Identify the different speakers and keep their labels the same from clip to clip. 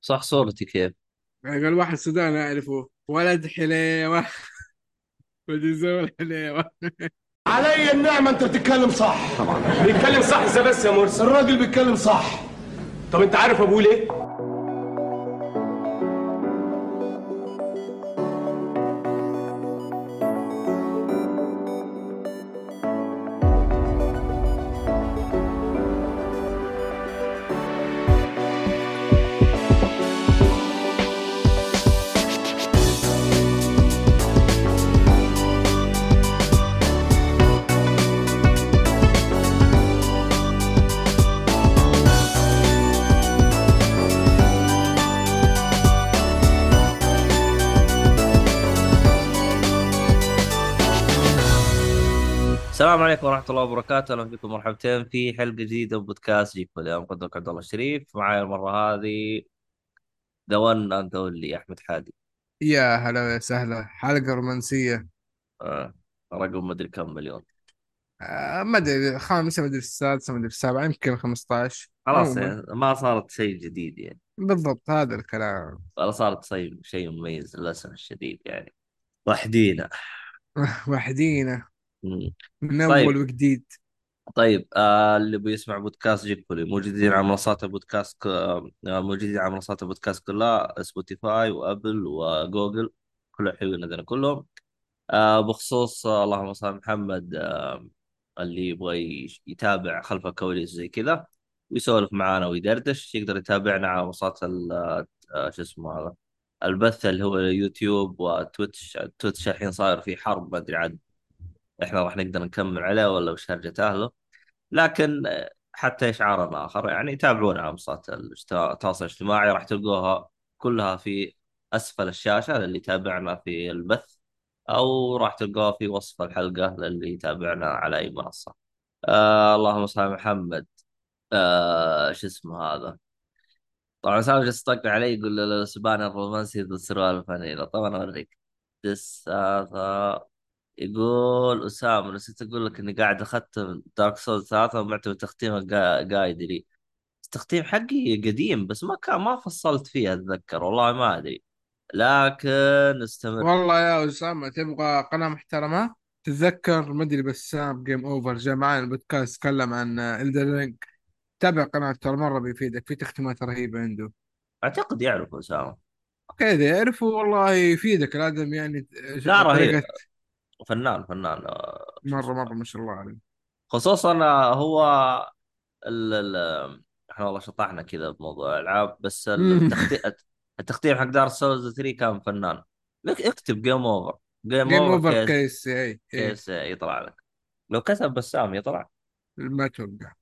Speaker 1: صح صورتي كيف
Speaker 2: قال واحد سوداني أعرفه. ولد حليوة. وجزول حليوة.
Speaker 3: علي النعمة أنت بتتكلم صح. طبعا.
Speaker 4: بيتكلم صح إزاي بس يا مرسي.
Speaker 3: الراجل بيتكلم صح.
Speaker 4: طب أنت عارف أبوه ليه؟
Speaker 1: عليكم ورحمة الله وبركاته، أهلا بكم مرحبتين في حلقة جديدة من بودكاست جيك اليوم مقدمك عبد الله الشريف، معايا المرة هذه ذا ون أند أونلي أحمد حادي،
Speaker 2: يا هلا وسهلا حلقة رومانسية.
Speaker 1: آه. رقم مدري كم مليون،
Speaker 2: آه ما أدري خامسة ما أدري السادسة ما أدري السابعة يمكن 15
Speaker 1: خلاص يعني ما صارت شيء جديد يعني،
Speaker 2: بالضبط هذا الكلام.
Speaker 1: ولا صارت شيء شيء مميز للأسف الشديد يعني، وحدينا.
Speaker 2: وحدينا. من
Speaker 1: طيب.
Speaker 2: أول وجديد.
Speaker 1: طيب آه اللي بيسمع بودكاست جيكولي موجودين على منصات البودكاست ك... آه موجودين على منصات البودكاست كلها سبوتيفاي وأبل وجوجل كلهم حلوين عندنا كلهم. آه بخصوص آه اللهم صل على محمد آه اللي يبغى يتابع خلف الكواليس زي كذا ويسولف معانا ويدردش يقدر يتابعنا على منصات ال- آه شو اسمه هذا البث اللي هو يوتيوب وتويتش تويتش الحين صاير في حرب ما أدري عاد. إحنا راح نقدر نكمل عليه ولا وش هرجة أهله. لكن آه، حتى إشعار آخر يعني تابعونا على منصات التواصل الاجتماعي راح تلقوها كلها في أسفل الشاشة للي يتابعنا في البث أو راح تلقوها في وصف الحلقة للي يتابعنا على أي منصة. آه اللهم صل على محمد. آه شو اسمه هذا؟ طبعا سامي جالس علي يقول له الاسباني الرومانسي ذو السروال الفانيلا طبعا أوريك. بس هذا يقول أسامة نسيت أقول لك إني قاعد اختم Dark Souls ثلاثة ومعتبر تختيمه قا- قايد لي. التختيم حقي قديم بس ما كان ما فصلت فيه أتذكر. والله ما أدري. لكن استمر.
Speaker 2: والله يا أسامة تبغى قناة محترمة؟ تتذكر ما أدري بسام Game Over جاء معنا البودكاست تكلم عن Elden Ring تابع قناة ترى مرة بيفيدك في تختيمات رهيبة عنده.
Speaker 1: أعتقد يعرف أسامة.
Speaker 2: أوكي إذا يعرفوا والله يفيدك الآدمي يعني
Speaker 1: لا رهيب. فنان فنان آه، اسمه
Speaker 2: مرة ما شاء الله عليه.
Speaker 1: خصوصا آه، هو ال ال إحنا والله شطحنا كذا بموضوع الألعاب بس التختيم التختيم حق Dark Souls 3 كان فنان. لك اكتب Game
Speaker 2: Over
Speaker 1: Game
Speaker 2: Over
Speaker 1: كيس.
Speaker 2: كيس اي اي
Speaker 1: كيس يطلع لك. لو كتب بسام يطلع.
Speaker 2: ما أتوقع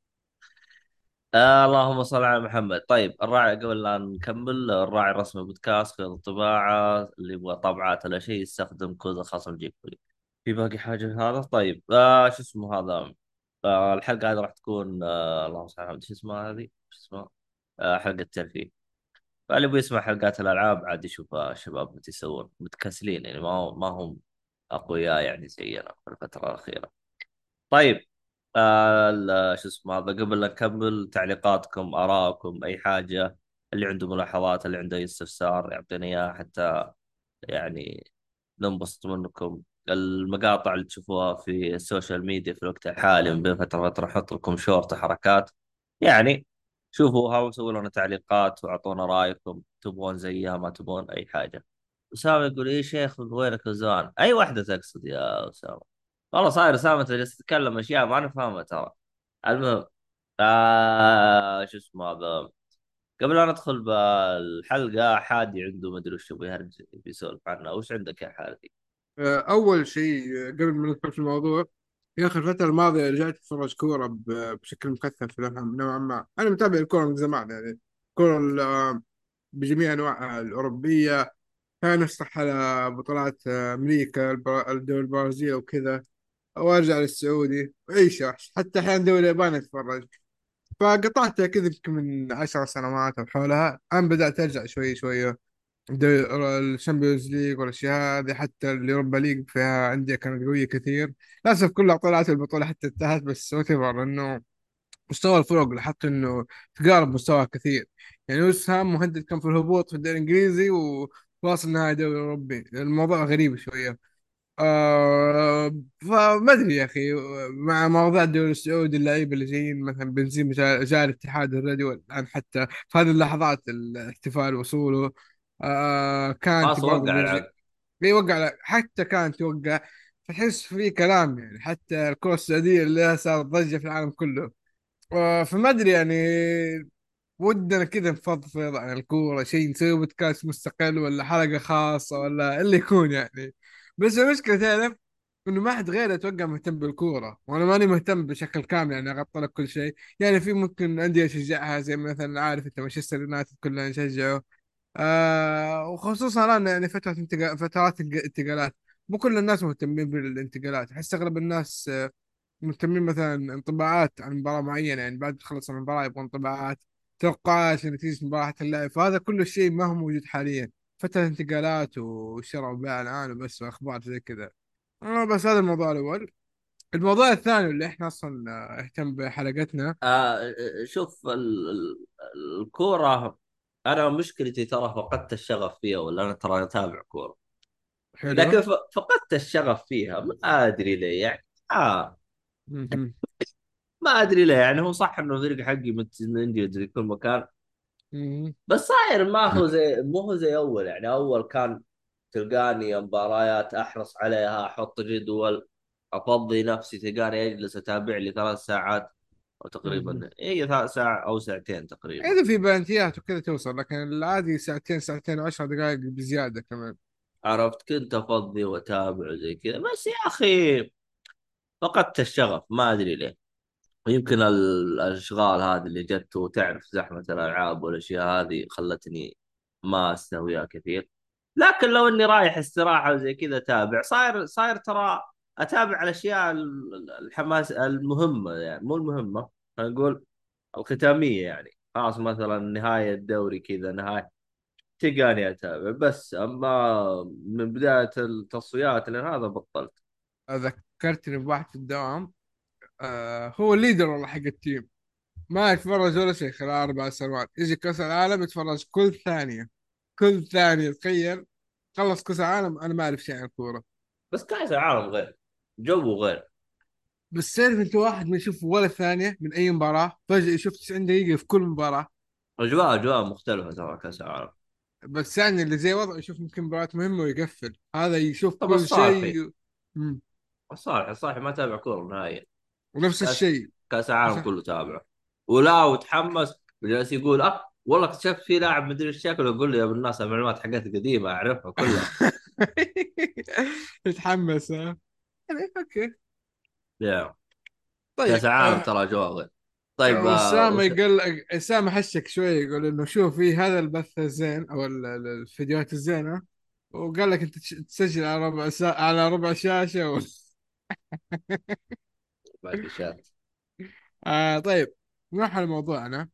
Speaker 1: آه اللهم صل على محمد. طيب الراعي قبل لا نكمل الراعي الرسمي بودكاست خيط الطباعة اللي يبغى طبعات ولا شيء يستخدم كود الخاص بجيب في باقي حاجة في هذا؟ طيب آه شو اسمه هذا؟ آه الحلقة هذه راح تكون آه اللهم صل على محمد. شو اسمها هذه؟ شو اسمها؟ آه حلقة ترفيه فاللي يبغى يسمع حلقات الألعاب عاد يشوف آه، شباب متى يسوون متكاسلين يعني ما هو ما هم أقوياء يعني زينا في الفترة الأخيرة. طيب آه شو اسمه هذا؟ قبل لا نكمل تعليقاتكم آراءكم أي حاجة اللي عنده ملاحظات اللي عنده أي استفسار يعطينا إياه حتى يعني ننبسط منكم. المقاطع اللي تشوفوها في ال social media في الوقت الحالي من بين فترة وفترة أحط لكم شورت حركات يعني شوفوها وسووا لنا تعليقات وأعطونا رأيكم تبغون زيها ما تبغون أي حاجة. أسامة يقول إيه شيخ وينك؟ من زمان. أي واحدة تقصد يا أسامة؟ والله صاير أسامة جالس تتكلم أشياء ما نفهمها ترى. المهم آه شو اسمه هذا؟ قبل لا ندخل بالحلقة حادي عنده مدري وش يبغى يهرج بيسولف وش عندك يا حادي؟
Speaker 2: أول شيء قبل ما ندخل في الموضوع يا أخي الفترة الماضية رجعت أتفرج كورة ب- بشكل مكثف في نوعا ما. أنا متابع الكورة من زمان يعني الكورة ال- آه، بجميع انواعها الأوروبية. كان نفتح على بطولات أمريكا الدول البرازيل وكذا. وأرجع للسعودي. واعيش حتى أحيانا دوري اليابان أتفرج. فقطعتها كذا يمكن من عشر سنوات أو حولها. الان بدأت أرجع شوي شوية. ال Champions League والاشياء هذه حتى ال Europa League فيها انديه كانت قوية كثير. للأسف كلها طلعت البطولة حتى انتهت بس وات إنه مستوى الفرق لاحظت إنه تقارب مستواها كثير. يعني وست هام مهدد كان في الهبوط في الدوري الإنجليزي وواصل نهائي دوري أوروبي. الموضوع غريب شوية. آه فما أدري يا أخي مع موضوع الدوري السعودي اللعيبة اللي جايين مثلا بنزيما جاء الاتحاد الرياضي والآن حتى في هذه اللحظات الاحتفال وصوله. آه كانت
Speaker 1: خلاص
Speaker 2: برضه
Speaker 1: وقع
Speaker 2: اي وقع حتى كانت توقع. فتحس في كلام يعني حتى الكرة السعودية اللي صارت ضجة في العالم كله. آه، فما أدري يعني ودنا كذا نفضفض عن الكورة. شيء نسوي بودكاست مستقل ولا حلقة خاصة ولا اللي يكون يعني. بس المشكلة تعرف إنه ما حد غيري أتوقع مهتم بالكورة. وأنا ماني مهتم بشكل كامل يعني اغطي لك كل شيء. يعني في ممكن أندية اشجعها زي مثلا عارف أنت مانشستر يونايتد كلنا نشجعه. آه وخصوصا الآن يعني فترة انتقال فترات انتقالات مو كل الناس مهتمين بالانتقالات. أحس أغلب الناس آه، مهتمين مثلا انطباعات عن مباراة معينة. يعني بعد تخلص المباراة يبغى انطباعات توقعات لنتيجة مباراة اللعب. فهذا كل شيء ما هو موجود حاليا. فترة انتقالات وشراء وبيع الآن وبس وأخبار زي كذا. آه بس هذا الموضوع الأول. الموضوع الثاني اللي إحنا أصلا آه، اهتم بحلقتنا.
Speaker 1: آه شوف ال- ال- الكورة أنا مشكلتي ترى فقدت الشغف فيها ولا أنا ترى أتابع كورة.
Speaker 2: حلو.
Speaker 1: لكن فقدت الشغف فيها ما أدري ليه يعني. آه.
Speaker 2: مهم.
Speaker 1: ما أدري ليه يعني هو صح إنه الفريق حقي متندي في كل مكان. بس صاير ما هو زي مو هو زي أول يعني. أول كان تلقاني مباريات أحرص عليها أحط جدول أفضي نفسي تلقاني أجلس أتابع لي ثلاث ساعات.
Speaker 2: مهم.
Speaker 1: تقريبا ثلاث ساعة أو ساعتين تقريبا.
Speaker 2: إذا في بلانتيات وكذا توصل لكن العادي ساعتين ساعتين وعشر دقائق بزيادة كمان.
Speaker 1: عرفت؟ كنت أفضي وأتابع وزي كذا. بس يا أخي فقدت الشغف ما أدري ليه. يمكن ال- الأشغال هذه اللي جت وتعرف زحمة الألعاب والأشياء هذه خلتني ما أستهويها كثير. لكن لو إني رايح استراحة وزي كذا أتابع صاير صاير ترى أتابع الأشياء ال- الحماس المهمة يعني مو المهمة خلينا نقول الختامية يعني. خلاص مثلا نهاية الدوري كذا نهاية. تلقاني أتابع. بس أما من بداية التصفيات لأن هذا بطلت.
Speaker 2: ذكرتني بواحد في الدوام آه هو ال leader والله حق ال team. ما يتفرج ولا شيء خلال أربع سنوات. يجي كأس العالم يتفرج كل ثانية. كل ثانية تخيل خلص كأس العالم أنا ما أعرف شيء عن الكورة.
Speaker 1: بس كأس العالم غير. جو غير.
Speaker 2: بس تعرف أنت واحد ما يشوف ولا ثانية من أي مباراة فجأة يشوف 90 دقيقة في كل مباراة.
Speaker 1: اجواء أجواء مختلفة ترى كاس العالم
Speaker 2: بس يعني اللي زي وضعه يشوف ممكن مباراة مهمة ويقفل. هذا يشوف
Speaker 1: طب
Speaker 2: كل شيء مم.
Speaker 1: الصالح الصالح ما تابع كورة نهائيا.
Speaker 2: ونفس
Speaker 1: كاس
Speaker 2: الشيء.
Speaker 1: كاس العالم كله تابعة. ولا وتحمس وجالس يقول أه والله اكتشفت في لاعب مدري إيش شكله. يقول لي يا ابن الناس المعلومات حقتي قديمة أعرفها كلها.
Speaker 2: يتحمس ها؟ يعني أوكي.
Speaker 1: يا
Speaker 2: طيب
Speaker 1: كاس العالم
Speaker 2: آه،
Speaker 1: ترى اجواء غير. طيب آه
Speaker 2: أسامة
Speaker 1: وش...
Speaker 2: يقول أسامة حشك شوي يقول إنه شوف في هذا البث الزين ال- الفيديوهات الزينة وقال لك تش- تسجل على ربع سا... على ربع شاشة و... آه طيب نروح على موضوعنا.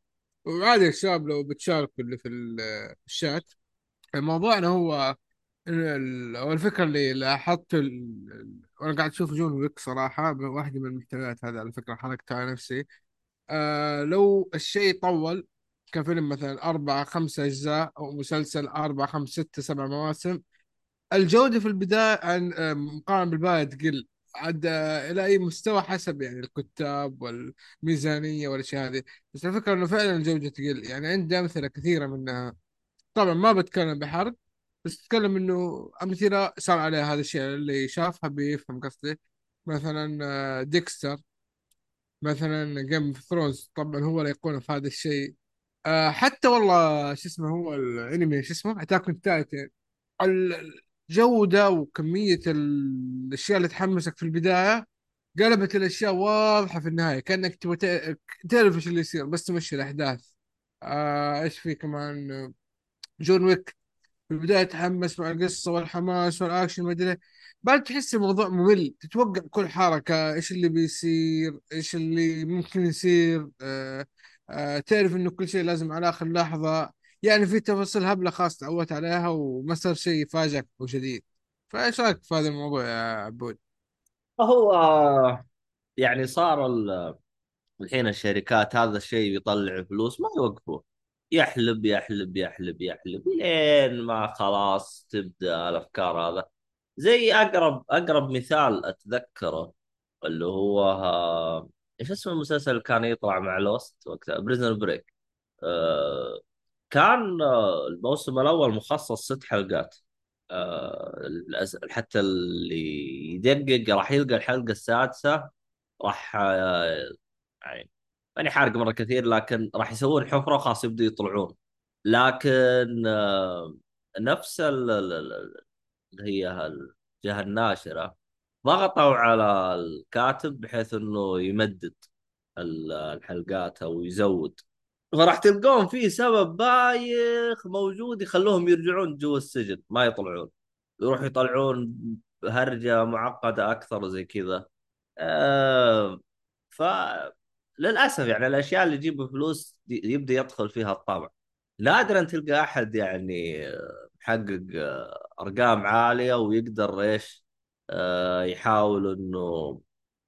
Speaker 2: وعادي يا شباب لو بتشاركوا اللي في ال- الشات. موضوعنا هو هو الفكرة اللي لاحظت وأنا قاعد أشوف جون ويك صراحة واحدة من المحتويات هذه على فكرة حركتها على نفسي. آه لو الشيء طول كفيلم مثلا أربعة خمسة أجزاء أو مسلسل أربعة خمسة ستة سبع مواسم الجودة في البداية عن آه، مقارنة بالبداية تقل. عاد آه، إلى أي مستوى حسب يعني الكتاب والميزانية والأشياء هذه. بس الفكرة إنه فعلا الجودة تقل. يعني عندي أمثلة كثيرة منها. طبعا ما بتكلم بحرق بس بتكلم إنه أمثلة صار عليها هذا الشيء اللي شافها بيفهم قصدي. مثلا آه، Dexter. مثلا Game of Thrones طبعا هو الايقونه في هذا الشيء. آه حتى والله شو اسمه هو الأنمي شو اسمه؟ Attack on Titan الجودة وكمية ال- الأشياء اللي تحمسك في البداية قلبت الأشياء واضحة في النهاية. كأنك تبغى تعرف إيش اللي يصير بس تمشي الأحداث. آه إيش في كمان؟ جون ويك في البداية تحمس مع القصة والحماس والأكشن ما أدري إيه. بعد تحس الموضوع ممل تتوقع كل حركة إيش اللي بيصير إيش اللي ممكن يصير آه آه تعرف إنه كل شيء لازم على آخر لحظة يعني في تفاصيل هبلة خاص تعودت عليها وما صار شيء يفاجئك أو جديد فإيش رأيك في هذا الموضوع يا عبود؟
Speaker 1: هو يعني صار ال- الحين الشركات هذا الشيء يطلع فلوس ما يوقفوه يحلب يحلب يحلب يحلب لين ما خلاص تبدأ الأفكار هذا. زي أقرب أقرب مثال أتذكره اللي هو ها... إيش اسم المسلسل اللي كان يطلع مع Lost وقتها؟ Prison Break آه... كان آه، الموسم الأول مخصص ست حلقات. آه... حتى اللي يدقق راح يلقى الحلقة السادسة راح آه... يعني ماني حارق مرة كثير لكن راح يسوون حفرة خاص يبدوا يطلعون. لكن آه، نفس ال- ال- ال- اللي هي الجهة الناشرة ضغطوا على الكاتب بحيث إنه يمدد ال- الحلقات أو يزود. فراح تلقون في سبب بايخ موجود يخلوهم يرجعون جوا السجن ما يطلعون. يروحوا يطلعون هرجه معقدة أكثر زي كذا. آه ف للأسف يعني الأشياء اللي تجيب فلوس يبدأ يدخل فيها الطمع نادرا تلقى أحد يعني آه، محقق آه، أرقام عالية ويقدر إيش آه، يحاول إنه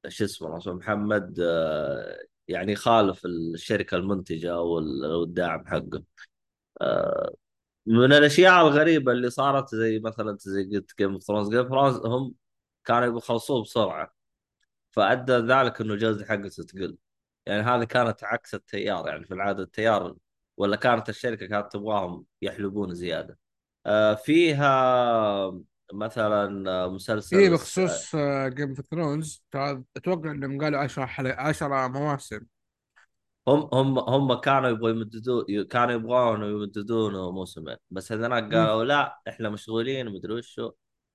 Speaker 1: شو اسمه محمد يعني يخالف الشركة المنتجة أو الداعم حقه. من الأشياء الغريبة اللي صارت زي مثلا زي قلت Game of Thrones Game of Thrones هم كانوا يخلصوه بسرعة فأدى ذلك إنه الجوده حقته تقل يعني هذه كانت عكس التيار يعني في العادة التيار ولا كانت الشركة كانت تبغاهم يحلبون زيادة. آه، فيها مثلا آه، مسلسل
Speaker 2: إيه
Speaker 1: الس-
Speaker 2: بخصوص Game of Thrones أتوقع إنهم قالوا 10 حلقات 10 مواسم.
Speaker 1: هم هم هم كانوا يبغوا يمددون كانوا يبغون يمددون موسمين. بس هذناك. قالوا لا إحنا مشغولين مدري وشو.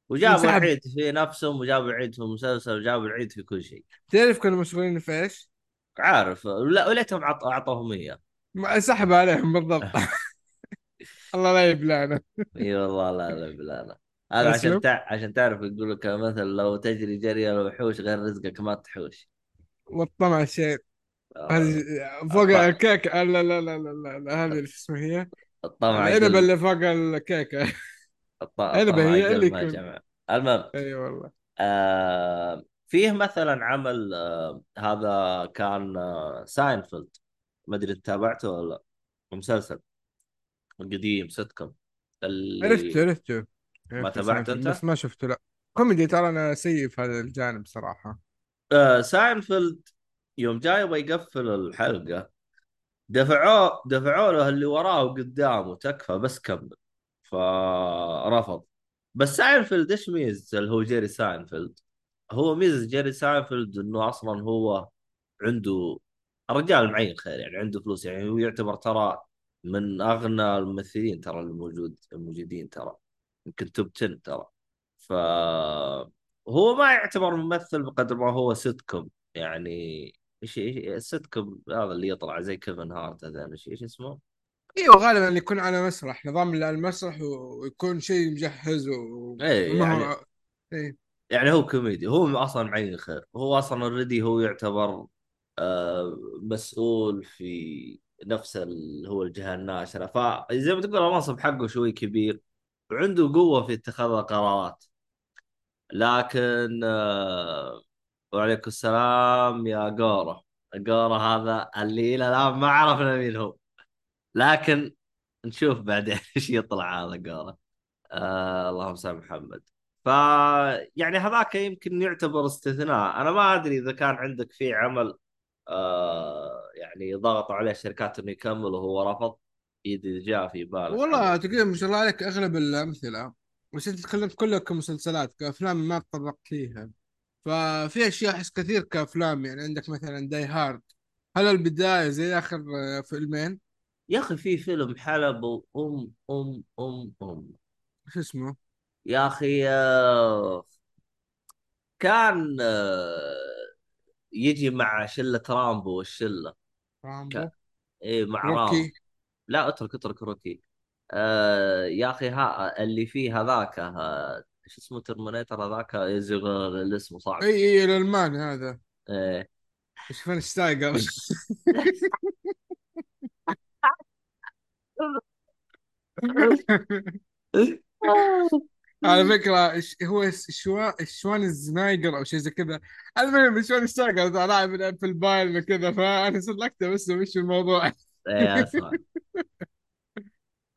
Speaker 1: وجابوا
Speaker 2: انسحب
Speaker 1: العيد في نفسهم وجابوا العيد في المسلسل وجابوا العيد في كل شيء.
Speaker 2: تعرف كانوا مشغولين في إيش؟
Speaker 1: عارف. لا وليتهم عط- أعطوهم إياه.
Speaker 2: ما- سحب عليهم بالضبط. الله لا يبلانا
Speaker 1: إي والله لا لا لا لا هذا عشان تع... عشان تعرف يقول لك مثلا لو تجري جري الوحوش غير رزقك ما تحوش.
Speaker 2: والطمع شيء
Speaker 1: آه،
Speaker 2: هذه فوق
Speaker 1: الط...
Speaker 2: الكيكة. لا لا لا لا لا. هذه شو اسمها هي؟
Speaker 1: الطمع
Speaker 2: العنبة
Speaker 1: يقل
Speaker 2: اللي فوق. عنبة
Speaker 1: الطمع
Speaker 2: هي اللي
Speaker 1: المهم
Speaker 2: إي والله.
Speaker 1: آه... فيه مثلا عمل آه... هذا كان آه... ساينفيلد ما أدري تابعته ولا لا. مسلسل قديم
Speaker 2: عرفته
Speaker 1: اللي
Speaker 2: عرفته
Speaker 1: ما
Speaker 2: عرفته
Speaker 1: تابعت
Speaker 2: ساينفيلد
Speaker 1: أنت؟
Speaker 2: بس ما شفته لا. كوميدي ترى أنا سيء في هذا الجانب صراحة.
Speaker 1: آه... ساينفيلد يوم جاي يبغى يقفل الحلقة. دفعوه دفعوا له اللي وراه وقدامه تكفى بس كمل. فرفض. بس ساينفيلد إيش ميزته؟ اللي هو Jerry Seinfeld هو ميزة Jerry Seinfeld إنه أصلا هو عنده الرجال معين خير يعني عنده فلوس يعني هو يعتبر ترى من أغنى الممثلين ترى الموجود الموجودين ترى يمكن top 10 ترى ف هو ما يعتبر ممثل بقدر ما هو سيت كوم يعني إيش إيش السيت كوم هذا اللي يطلع زي كيفن هارت هذا إيش إيش اسمه؟
Speaker 2: إيوه غالبا يكون على مسرح نظام المسرح ويكون شيء مجهز و- إيه
Speaker 1: يعني
Speaker 2: إيه
Speaker 1: يعني هو كوميدي هو أصلا معين خير هو أصلا already هو يعتبر آه مسؤول في نفس اللي هو الجهة الناشرة. فزي ما تقول المنصب حقه شوي كبير وعنده قوة في اتخاذ القرارات. لكن آه وعليكم السلام يا جورة جورة هذا اللي إلى الان ما عرفنا مين هو. لكن نشوف بعدين إيش يطلع هذا جورة آه اللهم صل محمد. ف يعني هذاك يمكن يعتبر استثناء. أنا ما أدري إذا كان عندك في عمل آه يعني ضغطوا عليه الشركات إنه يكمل وهو رفض إذا جاء في بالك
Speaker 2: والله تقريبا ما شاء الله عليك أغلب الأمثلة بس أنت تكلمت كلها كمسلسلات كأفلام ما تطرقت ليها ففي أشياء أحس كثير كأفلام يعني عندك مثلا Die Hard هل البداية زي آخر فيلمين؟
Speaker 1: يا أخي في فيلم حلب ام أم أم أم.
Speaker 2: شو اسمه؟
Speaker 1: يا أخي آه كان آه يجي مع شلة رامبو والشلة.
Speaker 2: رامبو؟
Speaker 1: ك... إيه مع
Speaker 2: روكي
Speaker 1: رامبو لا اترك اترك روكي آه يا أخي ها اللي فيه هذاك آه، إيش اسمه ترمينيتر هذاك؟ يزغ الاسم صعب
Speaker 2: اي اي الالماني هذا. إيش فين ستايجر على فكرة إيش- هو شوا شوان الزنايجر أو شيء زي كذا؟ المهم شوان الشايجر لاعب في البايرن وكذا فأنا سلكته بس مش الموضوع؟
Speaker 1: اسمع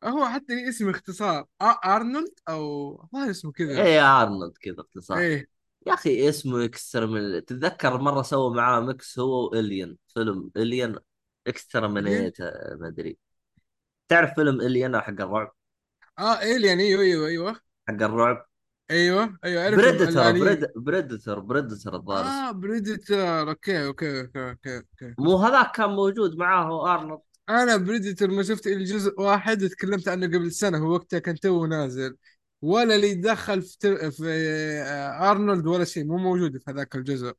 Speaker 2: هو حتى لي اسم اختصار. أرنولد أو ما اسمه كذا.
Speaker 1: إيه أرنولد كذا اختصار.
Speaker 2: إيه.
Speaker 1: يا أخي اسمه اكسترمن تتذكر مرة سووا معاه ميكس هو والين فيلم الين؟ اكسترمنيت ما أدري. تعرف فيلم الين حق الرعب؟
Speaker 2: آه الين إيوه إيوه إيوه.
Speaker 1: حق الرعب.
Speaker 2: أيوه أيوه اعرفهم
Speaker 1: بريدتر بريد بريدتر بريدتر الظاهر.
Speaker 2: آه بريدتر. أوكي أوكي أوكي أوكي أوكي.
Speaker 1: مو هذاك كان موجود معاه أرنولد.
Speaker 2: أنا Predator ما شفت إلا جزء واحد وتكلمت عنه قبل سنة. هو وقتها كان تو نازل. ولا اللي يتدخل في, تر... في آه، أرنولد ولا شيء. مو موجود في هذاك الجزء.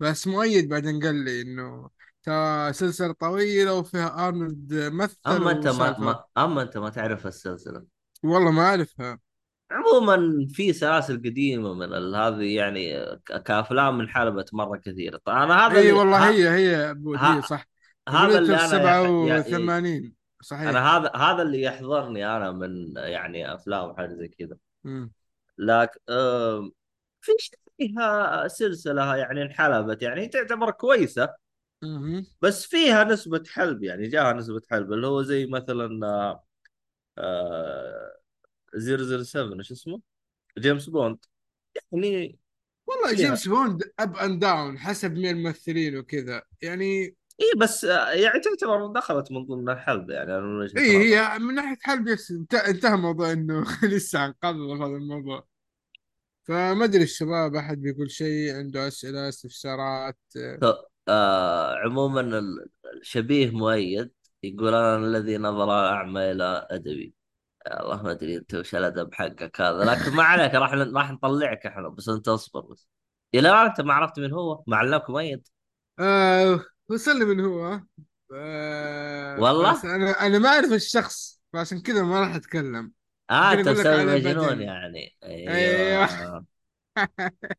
Speaker 2: بس مؤيد بعدين قال لي إنه ترى سلسلة طويلة وفيها أرنولد مثل
Speaker 1: أما أنت ما, ما أما أنت ما تعرف السلسلة.
Speaker 2: والله ما أعرفها.
Speaker 1: عموما في سلاسل قديمة من هذه يعني كأفلام انحلبت مره كثير طيب أنا هذا إي
Speaker 2: والله
Speaker 1: ها
Speaker 2: هي هي
Speaker 1: ها
Speaker 2: صح.
Speaker 1: هذا اللي أنا يح... يا... ي-
Speaker 2: 87 صحيح.
Speaker 1: أنا هذا هذا اللي يحضرني أنا من يعني أفلام حاجة زي كذا.
Speaker 2: مم.
Speaker 1: لكن في فيها سلسلة يعني انحلبت يعني تعتبر كويسة.
Speaker 2: مهم.
Speaker 1: بس فيها نسبة حلب يعني جاها نسبة حلب اللي هو زي مثلا آه، آه، 007 إيش اسمه؟ جيمس بوند. يعني
Speaker 2: والله جيمس بوند up and down حسب مين الممثلين وكذا. يعني
Speaker 1: إي بس يعني تعتبر دخلت من ضمن الحلب يعني
Speaker 2: أنا
Speaker 1: إي
Speaker 2: هي من ناحية حلب انتهى موضوع إنه لسه في هذا الموضوع. فما أدري الشباب أحد بيقول شيء عنده أسئلة استفسارات.
Speaker 1: آه عموما ال- الشبيه مؤيد يقول أنا الذي نظر أعمى إلى أدبي. والله ما أدري أنت وش الأدب حقك هذا لكن ما عليك راح راح نطلعك إحنا بس أنت اصبر بس. إلى أنت ما عرفت من هو؟ معلمك مؤيد
Speaker 2: آه وصلني من هو آه. بس
Speaker 1: والله؟
Speaker 2: أنا أنا ما أعرف الشخص فعشان كذا ما راح
Speaker 1: أتكلم.
Speaker 2: آه أنت
Speaker 1: مسوي مجنون يعني. أيوه.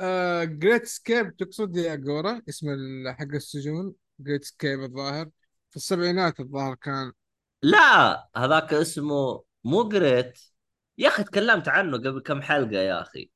Speaker 2: آه Great Escape تقصد يا جورا؟ اسم حق السجون. Great Escape الظاهر. في السبعينات الظاهر كان.
Speaker 1: لا هذاك اسمه مو Great يا أخي تكلمت عنه قبل كم حلقة يا أخي.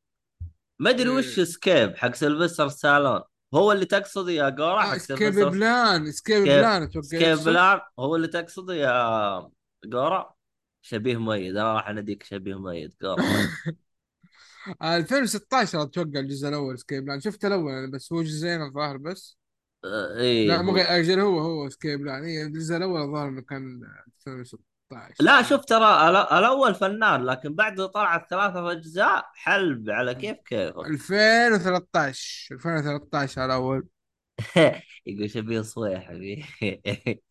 Speaker 1: ما أدري وش Escape حق سيلفستر ستالون. هو اللي تقصده يا جورا حق
Speaker 2: سكيب بلان سكيب بلان أتوقع.
Speaker 1: سكيب بلان. هو اللي تقصده يا جورا شبيه مؤيد أنا راح أناديك شبيه مؤيد جورا
Speaker 2: آه، 2016 أتوقع الجزء الأول Escape Plan. شفت الأول بس هو جزئين الظاهر بس.
Speaker 1: آه، إيه
Speaker 2: لا مو أجل هو هو Escape Plan إيه الجزء الأول الظاهر إنه كان 2016
Speaker 1: لا. شوف ترى ال- الأول فنان لكن بعد طلعت ثلاثة أجزاء حلب على كيف كيفك
Speaker 2: 2013 2013 الأول.
Speaker 1: يقول شبيه صويحبي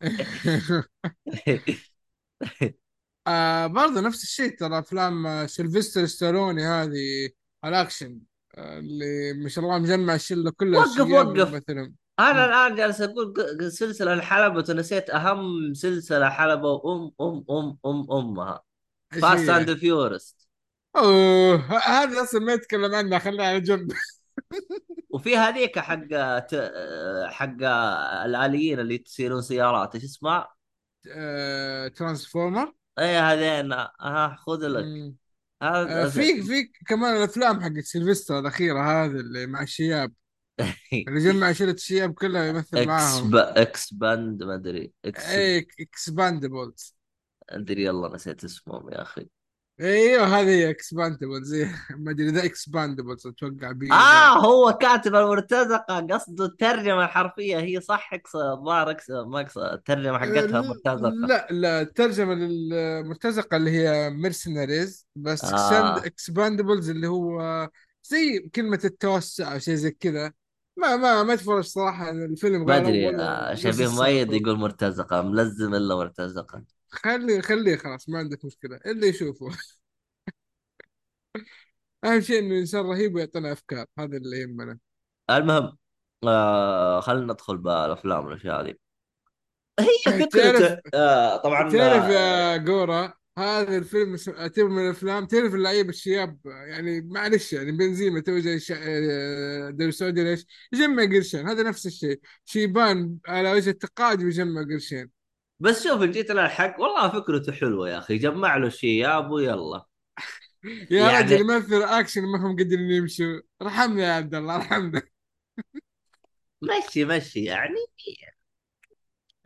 Speaker 2: آه برضه نفس الشيء ترى أفلام سيلفستر ستالوني هذه الأكشن آه اللي ما شاء الله مجمع الشلة كلها
Speaker 1: وقف وقف.
Speaker 2: مثلا.
Speaker 1: أنا الآن جالس أقول سلسلة انحلبت ونسيت أهم سلسلة حلبوا ام أم
Speaker 2: أم
Speaker 1: أم
Speaker 2: أمها.
Speaker 1: Fast؟ and
Speaker 2: Furious أوه هذا أصلا ما يتكلم عنها خليها على جنب.
Speaker 1: وفي هذيك حق حق الآليين اللي يسيرون سيارات إيش اسمها؟
Speaker 2: آه Transformer؟
Speaker 1: اي هذين. ها خذ لك.
Speaker 2: آه في في كمان الأفلام حقت سيلفستر الأخيرة هذه اللي مع الشياب. اللي جمع شله الشياب كلها يمثل
Speaker 1: إكس
Speaker 2: معاهم.
Speaker 1: إكس باند ما أدري. إكس
Speaker 2: اي اكسباندبلز
Speaker 1: أدري يلا نسيت اسمهم يا أخي.
Speaker 2: إيوه هذه Expendables ما أدري The Expendables أتوقع بي
Speaker 1: آه هو كاتب المرتزقة قصده الترجمة الحرفية. هي صح الظاهر اقصد ما الترجمة حقتها مرتزقة.
Speaker 2: لا لا الترجمة للمرتزقة اللي هي mercenaries بس
Speaker 1: آه.
Speaker 2: Expendables اللي هو زي كلمة التوسع أو شيء زي كذا. ما ما ما تفرج صراحة الفيلم
Speaker 1: ما
Speaker 2: أدري
Speaker 1: آه شبيه مؤيد يقول مرتزقة ملزم إلا مرتزقة.
Speaker 2: خلي خليه خلاص ما عندك مشكلة اللي يشوفه. أهم شيء إنه إنسان رهيب ويعطينا أفكار هذا اللي يهمنا.
Speaker 1: المهم آه خلينا ندخل بالأفلام والأشياء هذه. هي
Speaker 2: تعرف
Speaker 1: فكرته آه طبعا
Speaker 2: تعرف
Speaker 1: آه
Speaker 2: يا جورا هذا الفيلم اعتبر من الأفلام. تعرف اللعيبه الشياب يعني معلش يعني بنزيما تو زي الش- آه، السعودي ليش؟ يجمع قرشين. هذا نفس الشيء. شيبان على وجه التقاعد يجمع قرشين.
Speaker 1: بس شوف جيت للحق والله فكرته حلوة يا أخي. جمع له شياب ويلا.
Speaker 2: يا
Speaker 1: يعني
Speaker 2: رجل يمثل أكشن ما هم قادرين يمشوا. ارحمنا يا عبد الله ارحمنا
Speaker 1: مشي مشي. يعني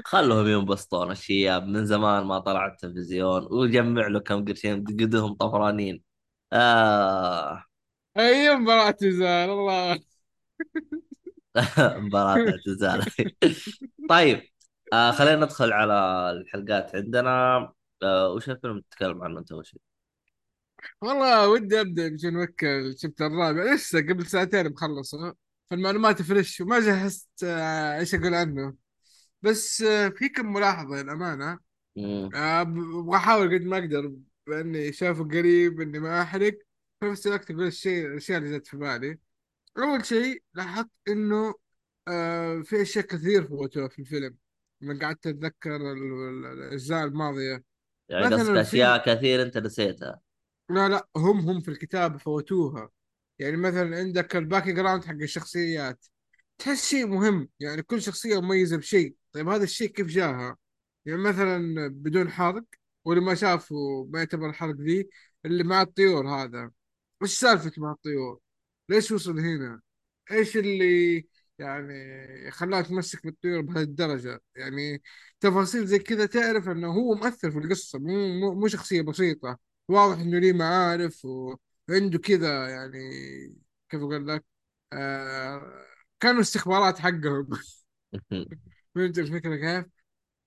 Speaker 1: خلهم ينبسطون الشياب من زمان ما طلع التلفزيون وجمع له كم قرشين قدهم طفرانين. آه.
Speaker 2: أي مباراة تزال الله.
Speaker 1: مباراة اعتزال طيب آه خلينا ندخل على الحلقات عندنا. آه وش الفيلم تتكلم عنه أنت شيء؟
Speaker 2: والله ودي أبدأ بجون ويك الشابتر الرابع. لسه قبل ساعتين مخلصه فالمعلومات فريش وما جهزت آه، إيش أقول عنه. بس آه، في كم ملاحظة للأمانة.
Speaker 1: مم.
Speaker 2: آه، أبغى احاول قد ما أقدر بأني شافه قريب إني ما أحرق. في نفس الوقت أقول الشيء الأشياء اللي جت في بالي. أول شيء لاحظت إنه آه في أشياء كثير فوتوها في الفيلم. لما قعدت أتذكر ال- ال- الأجزاء الماضية.
Speaker 1: يعني قصدك أشياء كثير أنت نسيتها.
Speaker 2: لا لا هم هم في الكتاب فوتوها. يعني مثلا عندك ال background حق الشخصيات. تحس شيء مهم. يعني كل شخصية مميزة بشيء. طيب هذا الشيء كيف جاها؟ يعني مثلا بدون حرق واللي ما شافه ما يعتبر الحرق ذي اللي مع الطيور هذا. وش سالفة مع الطيور؟ ليش وصل هنا؟ إيش اللي يعني خلاه يتمسك بالطيور بهذه الدرجة يعني تفاصيل زي كذا تعرف إنه هو مؤثر في القصة مو مو, مو شخصية بسيطة. واضح إنه ليه معارف وعنده كذا يعني كيف أقول لك؟ آه كانوا استخبارات حقهم. فهمت الفكرة كيف؟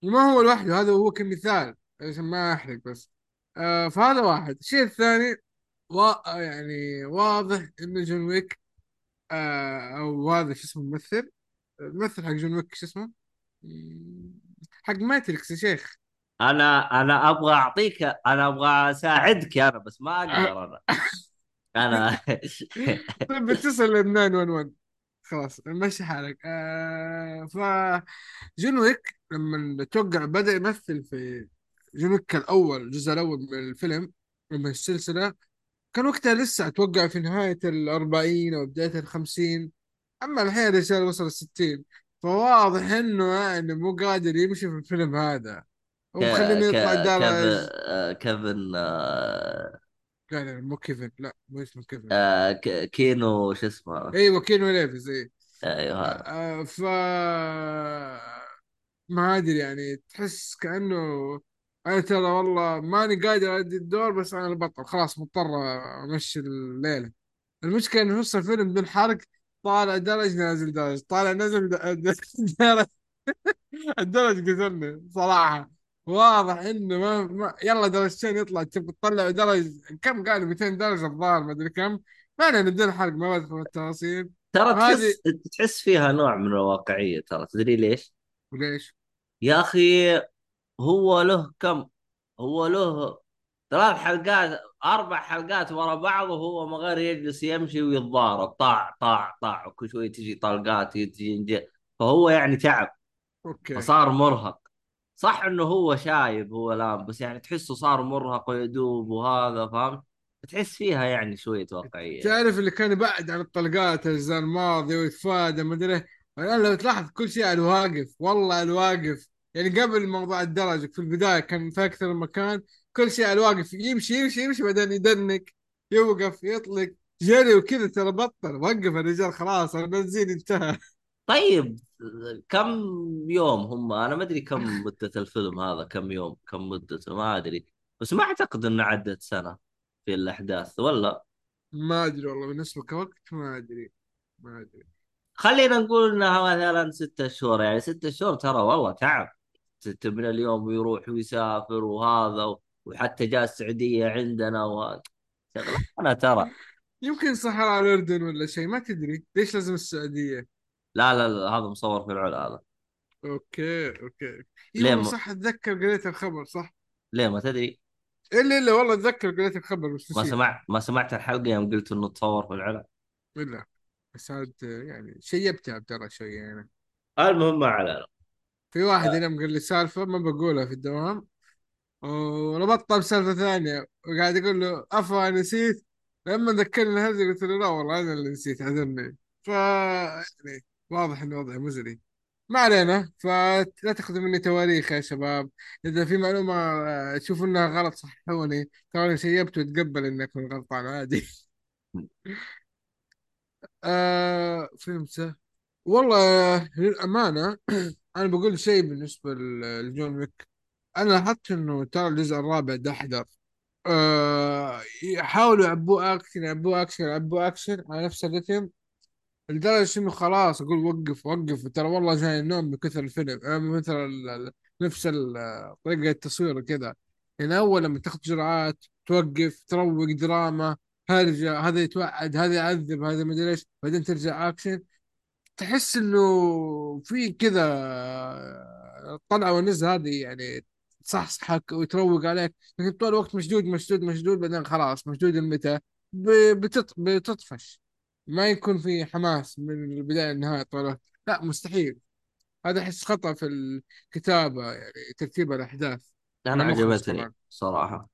Speaker 2: وما هو لوحده هذا هو كمثال عشان ما أحرق بس. آه فهذا واحد. الشيء الثاني و... يعني واضح إنه جون ويك آه أو هذا شو اسمه الممثل الممثل حق جون ويك شو اسمه؟ حق Matrix يا شيخ.
Speaker 1: أنا أنا أبغى أعطيك أنا أبغى أساعدك أنا بس ما أقدر أنا. أنا
Speaker 2: طيب بتصل ل 911 خلاص مشي حالك. آه ف جون ويك لما توقع بدأ يمثل في جون ويك الأول الجزء الأول من الفيلم من السلسلة كان وقتها لسه أتوقع في نهاية الأربعين أو بداية الخمسين أما الحين الرجال وصل الستين فواضح إنه يعني مو قادر يمشي في الفيلم هذا. ومخليني يطلع
Speaker 1: كيفن
Speaker 2: درج
Speaker 1: آه، كيفن آه،
Speaker 2: لا لا مو كيفن. لا مو اسمه كيفن.
Speaker 1: آه، كينو شو اسمه.
Speaker 2: أيوه كينو ريفز اي
Speaker 1: أيوه. هذا
Speaker 2: آه ف ما أدري يعني تحس كأنه أنا ترى والله ماني قادر أدي الدور بس أنا البطل. خلاص مضطر أمشي الليلة. المشكلة إنه نص الفيلم بدون حرق طالع درج نازل درج. طالع نزل د- درج. الدرج قتلني صراحة. واضح إنه ما, ما يلا درجتين يطلع تبي تطلع درج كم؟ قالوا 200 درجة الظاهر ما أدري كم. ما علينا بدون حرق ما بدخل في التفاصيل.
Speaker 1: ترى تحس تحس فيها نوع من الواقعية ترى تدري ليش؟
Speaker 2: وليش؟
Speaker 1: يا أخي هو له كم؟ هو له ثلاث حلقات أربع حلقات ورا بعض وهو ما غير يجلس يمشي ويتضارب. طاع طاع طاع وكل شوي تجي طلقات تجي فهو يعني تعب.
Speaker 2: أوكي.
Speaker 1: فصار مرهق. صح إنه هو شايب هو لام بس يعني تحسه صار مرهق ويدوب وهذا فهمت؟ تحس فيها يعني شوية واقعية يعني.
Speaker 2: تعرف اللي كان يبعد عن الطلقات الأجزاء الماضية ويتفادى ما أدري. الآن لو تلاحظ كل شيء على الواقف والله على الواقف يعني قبل موضوع الدرج في البداية كان في أكثر من مكان كل شيء على الواقف يمشي يمشي يمشي بعدين يدنك يوقف يطلق جري وكذا ترى بطل وقف الرجال خلاص البنزين انتهى
Speaker 1: طيب كم يوم هم أنا ما أدري كم مدة الفيلم هذا كم يوم كم مدته ما أدري. بس ما أعتقد إنه عدت سنة في الأحداث ولا؟
Speaker 2: ما أدري والله بالنسبة كوقت ما أدري ما أدري.
Speaker 1: خلينا نقول انها مثلا ستة شهور يعني ستة شهور ترى والله تعب. من اليوم ويروح ويسافر وهذا وحتى جاء السعودية عندنا و أنا ترى.
Speaker 2: يمكن صحراء الأردن ولا شيء ما تدري ليش لازم السعودية؟
Speaker 1: لا لا لا هذا مصور في العلا هذا.
Speaker 2: okay okay.
Speaker 1: ليه
Speaker 2: أيوه
Speaker 1: م...
Speaker 2: صح أتذكر قريت الخبر صح؟
Speaker 1: ليه ما تدري؟
Speaker 2: إلا إلا والله أتذكر قريت الخبر بس
Speaker 1: ما سمعت ما سمعت الحلقة يوم قلت إنه تصور في العلا.
Speaker 2: إلا بس عاد يعني شيبتها ترى شوية يعني.
Speaker 1: المهم ما علينا.
Speaker 2: في واحد هنا قال لي سالفة ما بقولها في الدوام. وربطها بسالفه ثانية وقاعد يقول له افا نسيت. لما ذكرني هذه قلت له لا والله أنا اللي نسيت عذرني ف يعني واضح ان وضعي مزري ما علينا فلا تاخذوا مني تواريخ يا شباب. إذا في معلومة آه، تشوفوا إنها غلط صححوني. ترى شيبت وتقبل انك غلطان عادي. آه سه والله للأمانة أنا بقول شيء بالنسبة ل- لجون ويك. أنا لاحظت إنه ترى الجزء الرابع دحدر أه يحاولوا يعبوه أكشن يعبوه أكشن يعبوه أكشن على نفس الرتم لدرجة إنه خلاص أقول وقف وقف. ترى والله جاي النوم من كثر الفيلم أه من كثر نفس طريقة التصوير وكذا. يعني أول لما تاخذ جرعات توقف تروق دراما هرجة هذا يتوعد هذا يعذب هذا مدري إيش بعدين ترجع أكشن. تحس إنه في كذا الطلعه والنزله هذه يعني تصحصحك وتروق عليك. لكن طول الوقت مشدود مشدود مشدود بعدين خلاص مشدود المتى. بتطفش. ما يكون في حماس من البداية للنهاية طول لا مستحيل. هذا احس خطأ في الكتابة يعني ترتيب
Speaker 1: الأحداث.
Speaker 2: أنا
Speaker 1: عجبتني صراحة.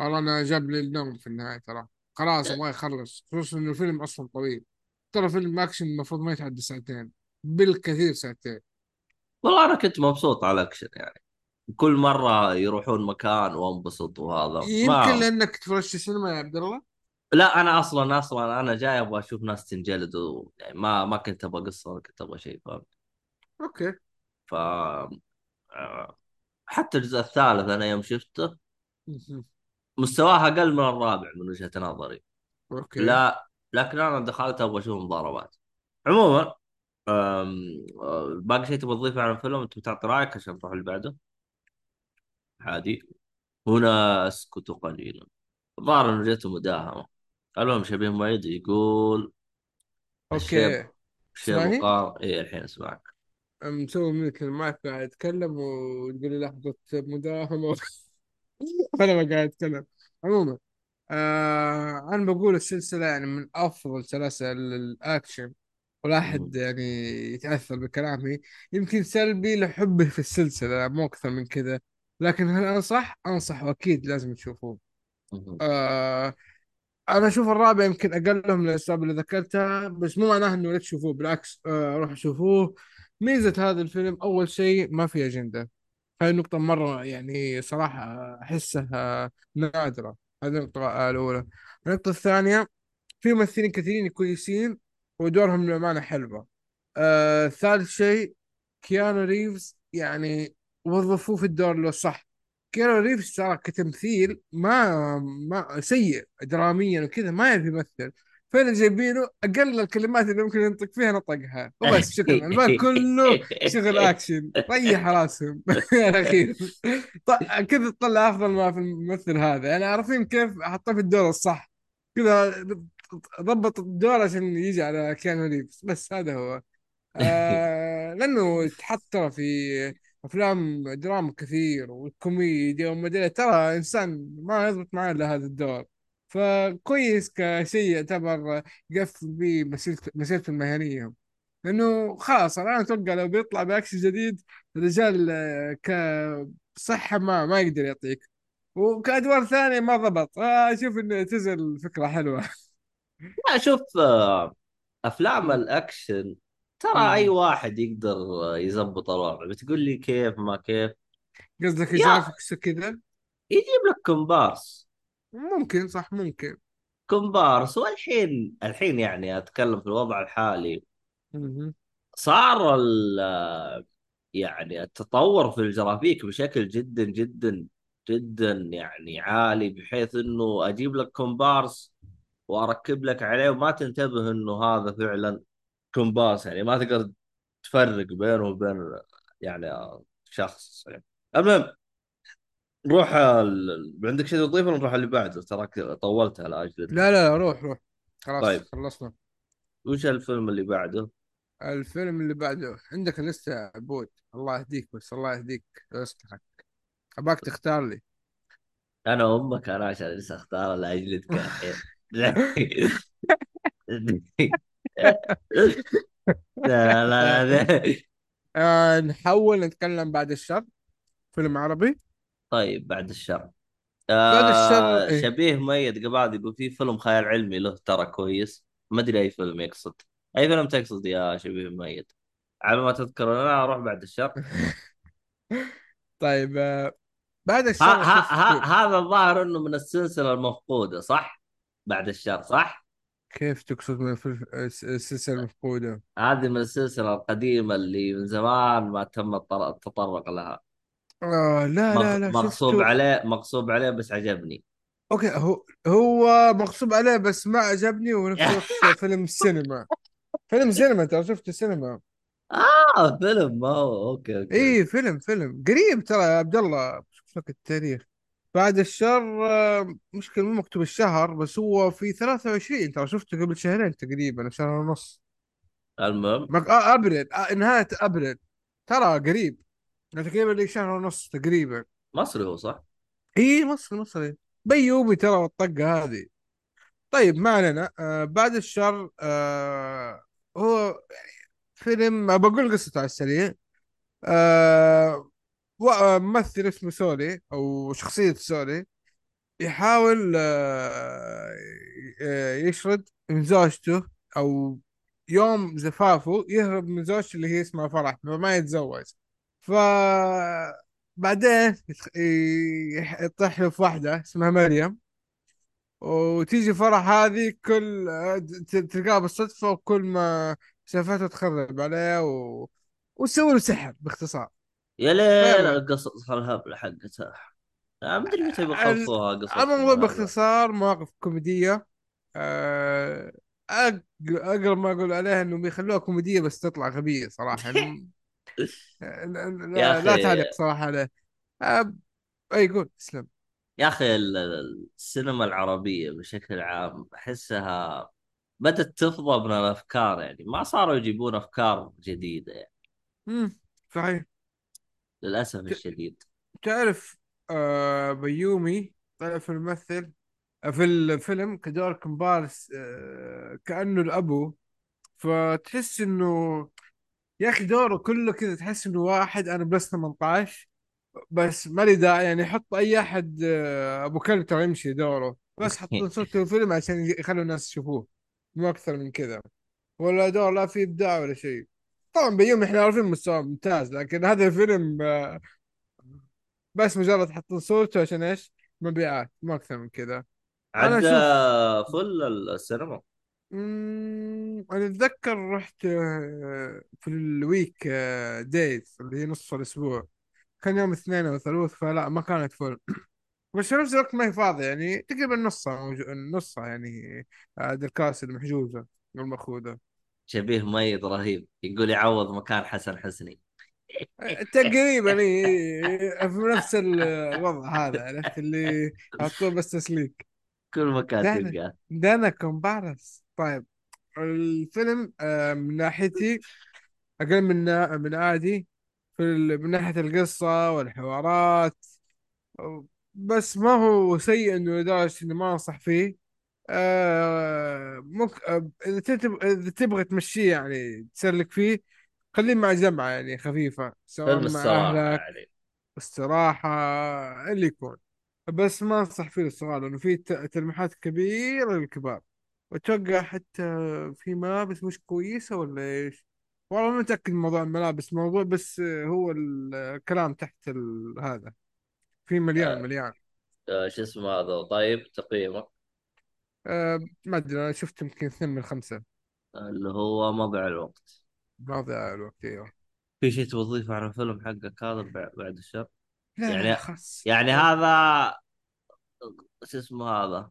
Speaker 2: والله أنا جاب لي النوم في النهاية ترى. خلاص أبغى يخلص. خصوصا إنه الفيلم أصلا طويل. ترى فيلم أكشن المفروض ما يتعدى ساعتين. بالكثير ساعتين.
Speaker 1: والله أنا كنت مبسوط على الأكشن يعني. كل مرة يروحون مكان وانبسط وهذا.
Speaker 2: يمكن
Speaker 1: ما
Speaker 2: لأنك تفرجت السينما يا عبد الله؟
Speaker 1: لا أنا أصلا أصلا أنا جاي أبغى أشوف ناس تنجلد و... يعني ما ما كنت أبغى قصة ولا كنت أبغى شيء فاهم؟
Speaker 2: okay.
Speaker 1: ف آه، حتى الجزء الثالث أنا يوم شفته
Speaker 2: مهم.
Speaker 1: مستواه أقل من الرابع من وجهة نظري.
Speaker 2: okay.
Speaker 1: لا لكن أنا دخلت أبغى أشوف مضاربات. عموما أم... آه، باقي شيء تبغى تضيفه عن الفيلم أنت بتعطي رأيك عشان نروح اللي بعده؟ عادي. هنا أسكت قليلا. الظاهر إنه جته مداهمه المهم شبيه مؤيد يقول okay.
Speaker 2: اسمعني؟
Speaker 1: وقار إيه الحين اسمعك.
Speaker 2: مسوي mute ال mic قاعد اتكلم وتقول لي لحظة مداهمة. أنا ما قاعد أتكلم. عموما آه أنا بقول السلسلة يعني من أفضل سلاسل الأكشن. ولا. أحد يعني يتأثر بكلامي. يمكن سلبي لحبه في السلسلة مو أكثر من كذا. لكن هل أنصح؟ أنصح وأكيد لازم تشوفوه. آه أنا أشوف الرابع يمكن أقلهم من الأسباب اللي ذكرتها بس مو معناه إنه لا تشوفوه بالعكس آه روحوا شوفوه. ميزة هذا الفيلم أول شيء ما في أجندة. هاي النقطة مرة يعني صراحة أحسها نادرة. هذه النقطة الأولى. النقطة الثانية في ممثلين كثيرين كويسين ودورهم للأمانة حلوة. آه ثالث شيء كيانو ريفز يعني وظفوه في الدور لو صح. كيانو ريفز ترى كتمثيل ما ما سيء دراميا وكذا ما يعرف يمثل. فين جايبينه أقل الكلمات اللي ممكن ينطق فيها نطقها. وبس شكرا الباقي كله شغل اكشن ريح راسهم. الاخير كذا تطلع أفضل ما في الممثل هذا. يعني عارفين كيف حطه في الدور الصح. كذا ضبط الدور عشان يجي على كيانو ريفز. بس هذا هو. آه لأنه تحط في أفلام دراما كثير والكوميديا وما أدري ترى إنسان ما يضبط معاه إلا هذا الدور. فكويس كشيء يعتبر يقفل به مسيرته المهنية. لأنه خلاص الآن أتوقع لو بيطلع بأكشن جديد الرجال كصحه ما ما يقدر يعطيك. وكأدوار ثانية ما ضبط. أشوف إنه تزل فكرة حلوة.
Speaker 1: لا شوف آه، أفلام الأكشن ترى
Speaker 2: أي.
Speaker 1: واحد يقدر يزبط الوضع بتقول لي كيف ما كيف؟
Speaker 2: قصدك
Speaker 1: يا
Speaker 2: graphics كذا؟
Speaker 1: يجيب لك كومبارس.
Speaker 2: ممكن صح ممكن.
Speaker 1: كومبارس. والحين الحين يعني أتكلم في الوضع الحالي. صار ال يعني التطور في الجرافيك بشكل جدا جدا جدا يعني عالي بحيث إنه أجيب لك كومبارس وأركب لك عليه وما تنتبه إنه هذا فعلا كومبارس يعني ما تقدر تفرق بينه وبين يعني شخص يعني. المهم نروح ال... عندك شيء تضيفه ولا نروح اللي بعده تراك طولت على اجلك
Speaker 2: لا لا لا روح روح. خلاص
Speaker 1: طيب.
Speaker 2: خلصنا.
Speaker 1: وش الفيلم اللي بعده؟
Speaker 2: الفيلم اللي بعده عندك لسه عبود الله يهديك بس الله يهديك. اصلحك أباك تختار لي.
Speaker 1: أنا أمك أنا عشان لسه أختار لاجلتك الحين لا لا لا
Speaker 2: آه نحول نتكلم بعد الشر فيلم عربي
Speaker 1: طيب بعد الشر.
Speaker 2: بعد الشر
Speaker 1: آه
Speaker 2: إيه.
Speaker 1: شبيه ميت قبل يقول في فيلم خيال علمي له ترى كويس. ما أدري أي فيلم يقصد. أي فيلم تقصد يا شبيه ميت؟ على ما تذكر أنا أروح بعد الشر.
Speaker 2: طيب آه بعد الشر
Speaker 1: هذا الظاهر إنه من السلسلة المفقودة صح؟ بعد الشر صح؟
Speaker 2: كيف تقصد من الفل- الس- السلسلة المفقودة؟
Speaker 1: هذه من السلسلة القديمة اللي من زمان ما تم التطرق لها.
Speaker 2: آه لا لا لا
Speaker 1: مغصوب
Speaker 2: شفته
Speaker 1: عليه مغصوب عليه بس عجبني.
Speaker 2: أوكي هو هو مغصوب عليه بس ما عجبني ونفس الوقت فيلم سينما. فيلم سينما ترى شفته سينما.
Speaker 1: آه فيلم ما هو okay okay.
Speaker 2: اي فيلم فيلم. قريب ترى يا عبد الله شوف لك التاريخ. بعد الشر آه، مشكلة مو مكتوب الشهر بس هو في 23 ترى شفته قبل شهرين تقريبا شهر ونص.
Speaker 1: المهم.
Speaker 2: مك... آه ابريل آه نهاية ابريل ترى قريب يعني تقريبا لي شهر ونص تقريبا.
Speaker 1: مصري هو صح؟
Speaker 2: إي مصري مصري. بيومي ترى والطقة هذه. طيب ما علينا. آه بعد الشر آه هو يعني فيلم بقول قصته على السريع. آه آه، ممثل اسمه سوري أو شخصية سوري يحاول آه آه، يشرد من زوجته أو يوم زفافه يهرب من زوجته اللي هي اسمها فرح فما يتزوج. ف بعدين يطيح له في واحدة اسمها مريم. وتيجي فرح هذه كل تلقاها بالصدفة وكل ما شافته تخرب عليه و... وتسوي له سحر باختصار.
Speaker 1: يا ليل
Speaker 2: فيلا
Speaker 1: القصص الهبله حقتها ما أدري متى بيخلصوها قصص هذا
Speaker 2: باختصار مواقف كوميدية. آه، أق- أقرب ما أقول عليها إنهم بيخلوها كوميدية بس تطلع غبية صراحة. يعني لا, لا
Speaker 1: أخي.
Speaker 2: تعليق صراحة عليه. آه، أي قول اسلم
Speaker 1: يا أخي ال- ال- السينما العربية بشكل عام احسها بدأت تفضى من الأفكار يعني. ما صاروا يجيبون أفكار جديدة يعني.
Speaker 2: مم، صحيح.
Speaker 1: للأسف
Speaker 2: ت-
Speaker 1: الشديد.
Speaker 2: تعرف آه، بيومي طلع في الممثل في الفيلم كدور كمبارس آه، كأنه الأبو. فتحس إنه يا أخي دوره كله كذا تحس إنه واحد أنا بلس 18 بس ما لي داعي يعني حط أي أحد آه، أبو كلب ترى يمشي دوره. بس حطوا صورته في الفيلم عشان يخلوا الناس يشوفوه. مو أكثر من كذا. ولا دور لا فيه إبداع ولا شيء. طبعا بيوم إحنا عارفين مستوى ممتاز لكن هذا الفيلم آه، بس مجرد حطوا صورته عشان إيش؟ مبيعات مو أكثر من كذا.
Speaker 1: عدى
Speaker 2: أشوف
Speaker 1: فل السينما.
Speaker 2: مم، أنا أتذكر رحت آه، في ال week آه، days اللي هي نص الأسبوع. كان يوم اثنين أو ثلاث فلا ما كانت full بس في نفس الوقت ما هي فاضية يعني تقريبا نصها موجو... نصها يعني آه، الكراسي المحجوزة والمأخوذة.
Speaker 1: شبيه ميت رهيب. يقول يعوض مكان حسن حسني.
Speaker 2: تقريبا في نفس الوضع هذا عرفت؟ اللي على طول بس تسليك.
Speaker 1: كل مكان تلقاه.
Speaker 2: ده أنا كومبارس. طيب الفيلم آه، من ناحيتي أقل من من عادي في. من ناحية القصة والحوارات بس ما هو سيء إنه لدرجة إني ما أنصح فيه. آه ممكن آه إذا تتب... إذا تبغى تمشيه يعني تسلك فيه خليه مع جمعة يعني خفيفة سواء مع أهلك
Speaker 1: يعني.
Speaker 2: استراحة اللي يكون. بس ما أنصح فيه للصغار لأنه فيه ت- تلميحات كبيرة للكبار. وأتوقع حتى في ملابس مش كويسة ولا إيش؟ والله ما متأكد من موضوع الملابس موضوع بس هو الكلام تحت ال... هذا. في مليان
Speaker 1: آه
Speaker 2: مليان.
Speaker 1: آه شو اسمه هذا طيب تقييمه
Speaker 2: أه ما أدري أنا شفت يمكن اثنين من خمسة.
Speaker 1: اللي هو مضيع الوقت.
Speaker 2: ما ضيع الوقت أيوه.
Speaker 1: في شيء تضيفه عن الفيلم حقك هذا بع- بعد الشر؟
Speaker 2: لا
Speaker 1: يعني
Speaker 2: خلاص.
Speaker 1: يعني. هذا شو اسمه هذا؟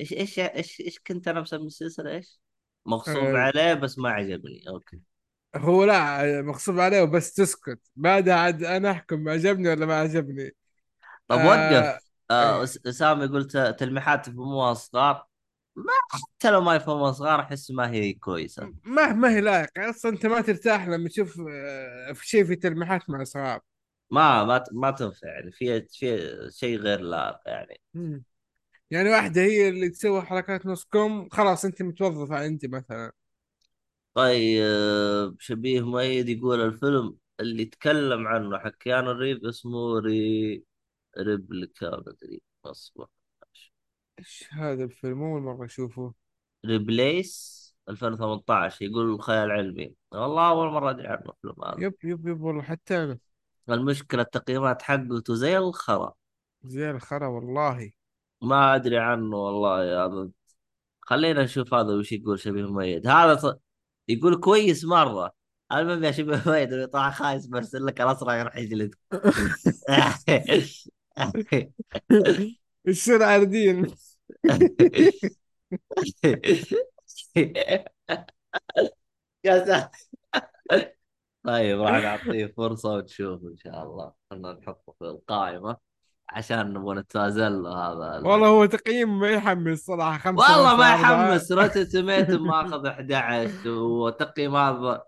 Speaker 1: إيش إيش إيش إيش كنت أنا مسمي السلسلة؟ إيش؟ مغصوب
Speaker 2: أه.
Speaker 1: عليه بس ما عجبني أوكي.
Speaker 2: هو لا مغصوب عليه وبس تسكت. بعدها عاد أنا أحكم عجبني ولا ما عجبني؟
Speaker 1: طب وقف. آه أس- اسامه يقول ت- تلميحات يفهموها صغار ما حتى لو ما يفهموها صغار أحس ما هي كويسة.
Speaker 2: ما ما هي لايق أصلا أنت ما ترتاح لما تشوف آه، في شيء في تلميحات مع اصحاب
Speaker 1: ما ما ما تنفع. يعني في في شيء غير لائق يعني.
Speaker 2: مم. يعني واحدة هي اللي تسوي حركات نص كم خلاص أنت متوظفة انت مثلا.
Speaker 1: طيب شبيه مؤيد يقول الفيلم اللي تكلم عنه حق كيانو ريف اسمه ري Replica مدري أصبر.
Speaker 2: إيش هذا الفيلم؟ أول مرة أشوفه.
Speaker 1: Replicas 2018 يقول خيال علمي والله أول مرة أدري عنه الفيلم هذا.
Speaker 2: yep yep yep والله حتى أنا.
Speaker 1: المشكلة التقييمات حقته زي الخرا.
Speaker 2: زي الخرا والله.
Speaker 1: ما أدري عنه والله هذا خلينا نشوف هذا وش يقول شبيه مميز هذا ص... يقول كويس مرة. المهم يا شبيه مميز اللي طلع خايس برسل لك الأسرع يروح يجلد
Speaker 2: يصير عاردين
Speaker 1: يا ساتر طيب راح نعطيه فرصة وتشوف إن شاء الله. خلنا نحطه في القائمة عشان نبغى نتنازل له هذا ال-
Speaker 2: والله هو تقييم ما يحمس صراحة خمسة
Speaker 1: والله ما. يحمس. روتن توميتو ماخذ 11 وتقييم هذا